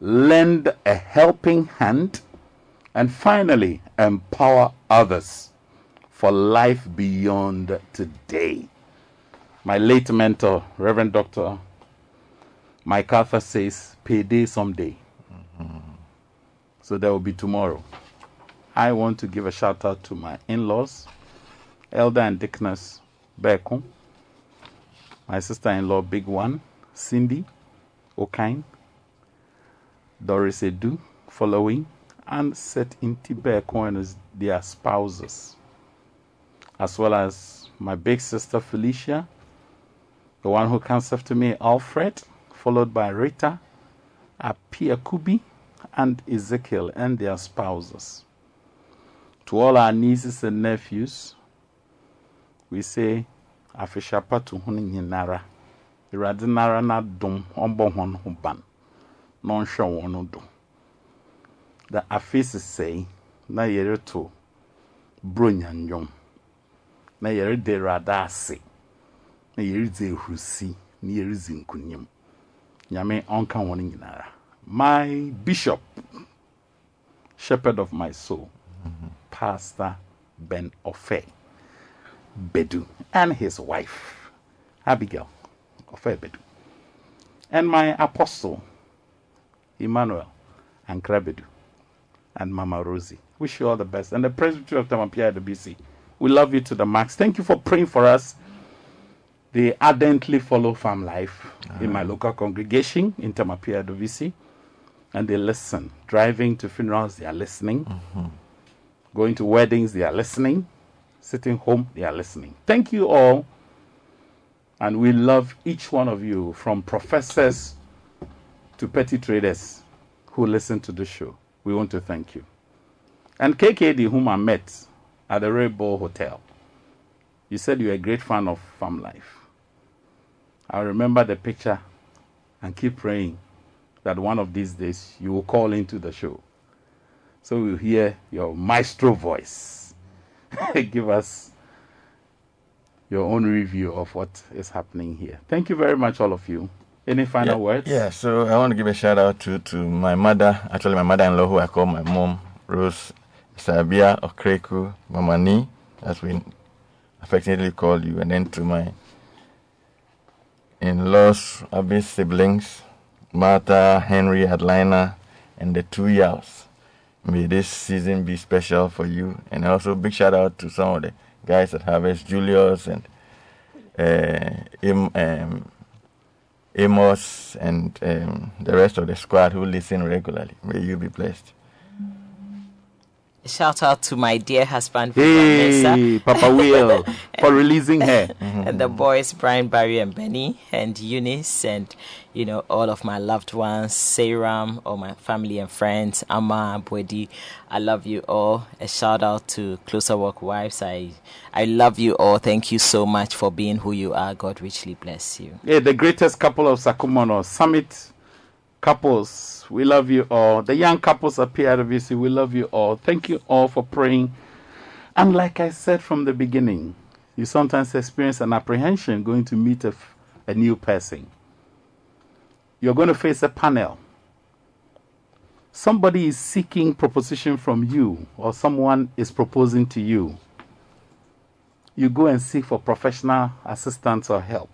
Lend a helping hand. And finally, empower others for life beyond today. My late mentor, Reverend Dr. Mike Arthur says, payday someday. So there will be tomorrow. I want to give a shout out to my in laws, Elder and Dickness Bekum, my sister in law, Big One, Cindy. Okine, Doris Edu, following, and Set Inti Bekum as their spouses, as well as my big sister Felicia, the one who comes after me, Alfred, followed by Rita, Appiah Kubi, and Ezekiel and their spouses. To all our nieces and nephews, we say afehyapa to ho nyinara. Awurade nara n'adom ɔbɔ wɔn ho ban na ɔnhwɛ wɔn do. Na afei sisɛe na yɛreto bronya nnwom na yɛrede awurade ase na yɛredze ehurusi na yɛredze nkunim nyame ɔnka wɔn nyinara. My bishop shepherd of my soul pastor ben ofe. Bedu, and his wife, Abigail of Bedu, and my apostle, Emmanuel and Bedu, and Mama Rosie. Wish you all the best. And the Presbytery of Tamapia BC. We love you to the max. Thank you for praying for us. They ardently follow farm life in my ah. local congregation in Tamapia VC. And they listen. Driving to funerals, they are listening. Mm-hmm. Going to weddings, they are listening. Sitting home, they are listening. Thank you all. And we love each one of you, from professors to petty traders who listen to the show. We want to thank you. And KKD, whom I met at the Rainbow Hotel, you said you're a great fan of Farm Life. I remember the picture and keep praying that one of these days you will call into the show. So we'll hear your maestro voice. Give us your own review of what is happening here. Thank you very much, all of you. Any final yeah, words? Yeah, so I want to give a shout out to, to my mother, actually my mother-in-law, who I call my mom, Rose Sabia Okreku Mamani, as we affectionately call you, and then to my in-laws, Abby's siblings, Martha, Henry, Atlanta, and the two Yaos. May this season be special for you. And also big shout out to some of the guys at Harvest, Julius and uh, Im, um, Amos and um, the rest of the squad who listen regularly. May you be blessed. Shout out to my dear husband, Hey, Vanessa. Papa Will, for releasing her. and the boys, Brian, Barry, and Benny, and Eunice, and you know all of my loved ones, Saram, all my family and friends, Amma, Bwedi. I love you all. A shout out to Closer Walk Wives. I, I love you all. Thank you so much for being who you are. God richly bless you. Yeah, the greatest couple of Sakumono Summit couples. We love you all. The young couples appear at PRVC, we love you all. Thank you all for praying. And like I said from the beginning, you sometimes experience an apprehension going to meet a new person. You're going to face a panel. Somebody is seeking proposition from you, or someone is proposing to you. You go and seek for professional assistance or help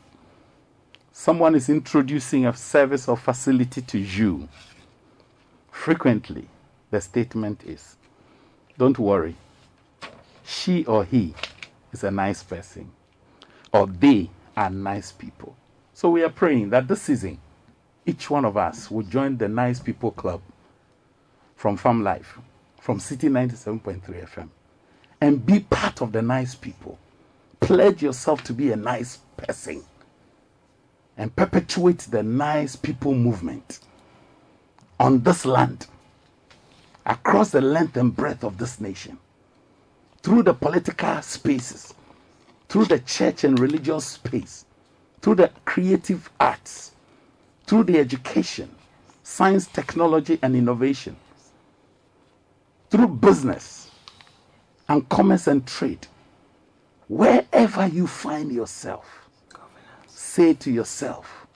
someone is introducing a service or facility to you, frequently the statement is, Don't worry, she or he is a nice person, or they are nice people. So we are praying that this season, each one of us will join the Nice People Club from Farm Life, from City 97.3 FM, and be part of the nice people. Pledge yourself to be a nice person and perpetuate the nice people movement on this land, across the length and breadth of this nation, through the political spaces, through the church and religious space, through the creative arts, through the education, science, technology, and innovation, through business and commerce and trade. Wherever you find yourself, say to yourself,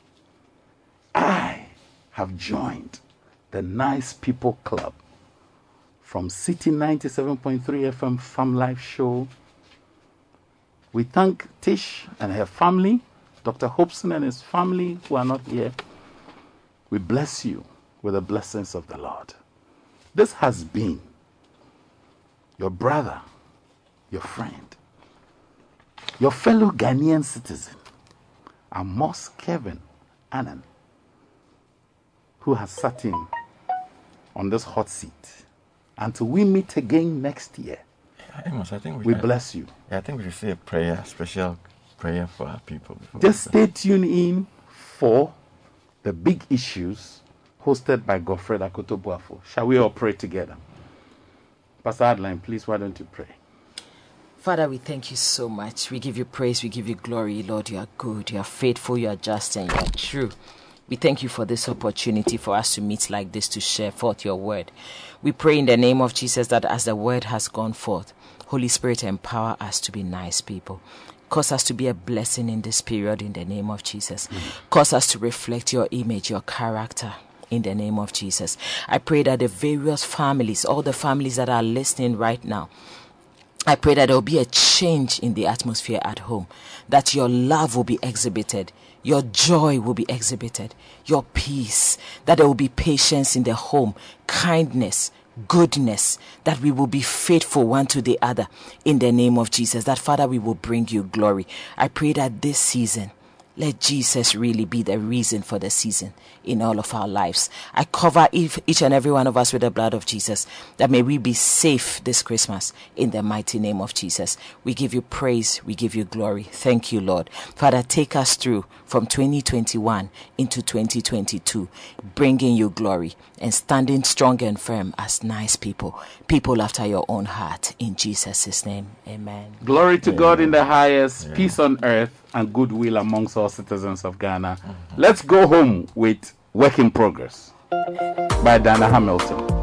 I have joined the Nice People Club from City 97.3 FM Farm Life Show. We thank Tish and her family, Dr. Hopeson and his family who are not here. We bless you with the blessings of the Lord. This has been your brother, your friend, your fellow Ghanaian citizen, Amos Kevin Annan, who has sat in on this hot seat. Until we meet again next year, Amos, I think we, we bless you. Yeah, I think we should say a prayer, special prayer for our people. Just stay tuned in for the big issues hosted by Godfred Akotobuafo. Shall we all pray together? Pastor Adeline, please, why don't you pray? Father, we thank you so much. We give you praise, we give you glory. Lord, you are good, you are faithful, you are just, and you are true. We thank you for this opportunity for us to meet like this to share forth your word. We pray in the name of Jesus that as the word has gone forth, Holy Spirit, empower us to be nice people. Cause us to be a blessing in this period in the name of Jesus. Cause us to reflect your image, your character in the name of Jesus. I pray that the various families, all the families that are listening right now, I pray that there will be a change in the atmosphere at home, that your love will be exhibited, your joy will be exhibited, your peace, that there will be patience in the home, kindness, goodness, that we will be faithful one to the other in the name of Jesus, that Father, we will bring you glory. I pray that this season, let Jesus really be the reason for the season in all of our lives. I cover each, each and every one of us with the blood of Jesus, that may we be safe this Christmas in the mighty name of Jesus. We give you praise, we give you glory. Thank you, Lord. Father, take us through from 2021 into 2022, bringing you glory and standing strong and firm as nice people, people after your own heart. In Jesus' name, amen. Glory to God in the highest, peace on earth, and goodwill amongst all citizens of Ghana. Let's go home with Work in Progress by Dana Hamilton.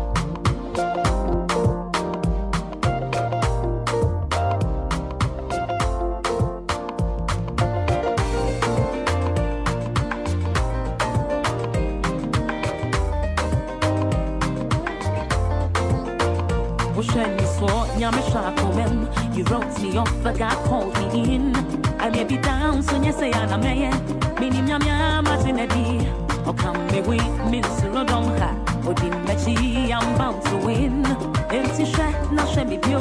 You wrote me off, but God called me in. I may be down, so you say I'm a man. Meaning Yamya Martinelli. Or come me with Miss Rodonka. Or did Mechi, I'm bound to win. Empty share, not share me view.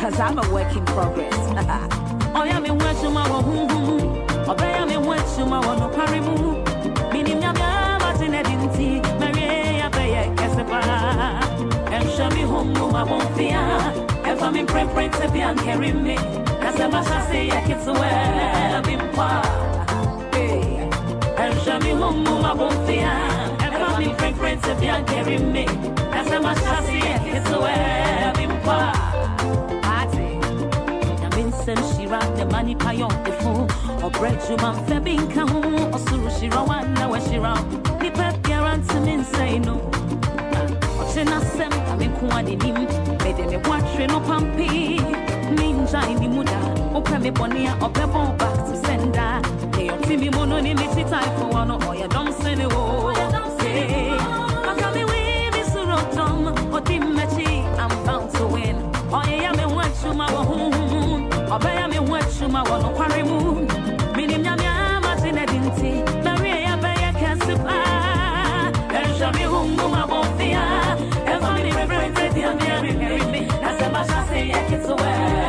Cause I'm a work in progress. Oh, yeah, me went to my home. Oh, yeah, me went to my one, no parimu. Meaning Yamya Martinelli. Maria, Baya, Casepa. And show me home, no, I won't fear. If I'm in preference, if you carry me. Cause I'm a say, I can swear, been Hey. And show me home, I won't fear. If I'm in preference, if you carry me. Cause I'm a say, I can swear, I've been Shira, the money pay on the phone. Or bread you man febin kahu, or Suru Shira one now Shira. Nipa guarantee me say no. Ochena sem kame kuwa di nim Mede me watre no pampi Ninja ini muda. Ope me bonia ope bon back to sender. Hey oti mi mono ni me chita ifo wano Oya dom sene wo Hey Makami we mi suro tom Oti mechi I'm bound to win. Oh, Oya ya me wachuma wa hun hun hun Obe ya me wachuma wa no kware mu I say it it's the way.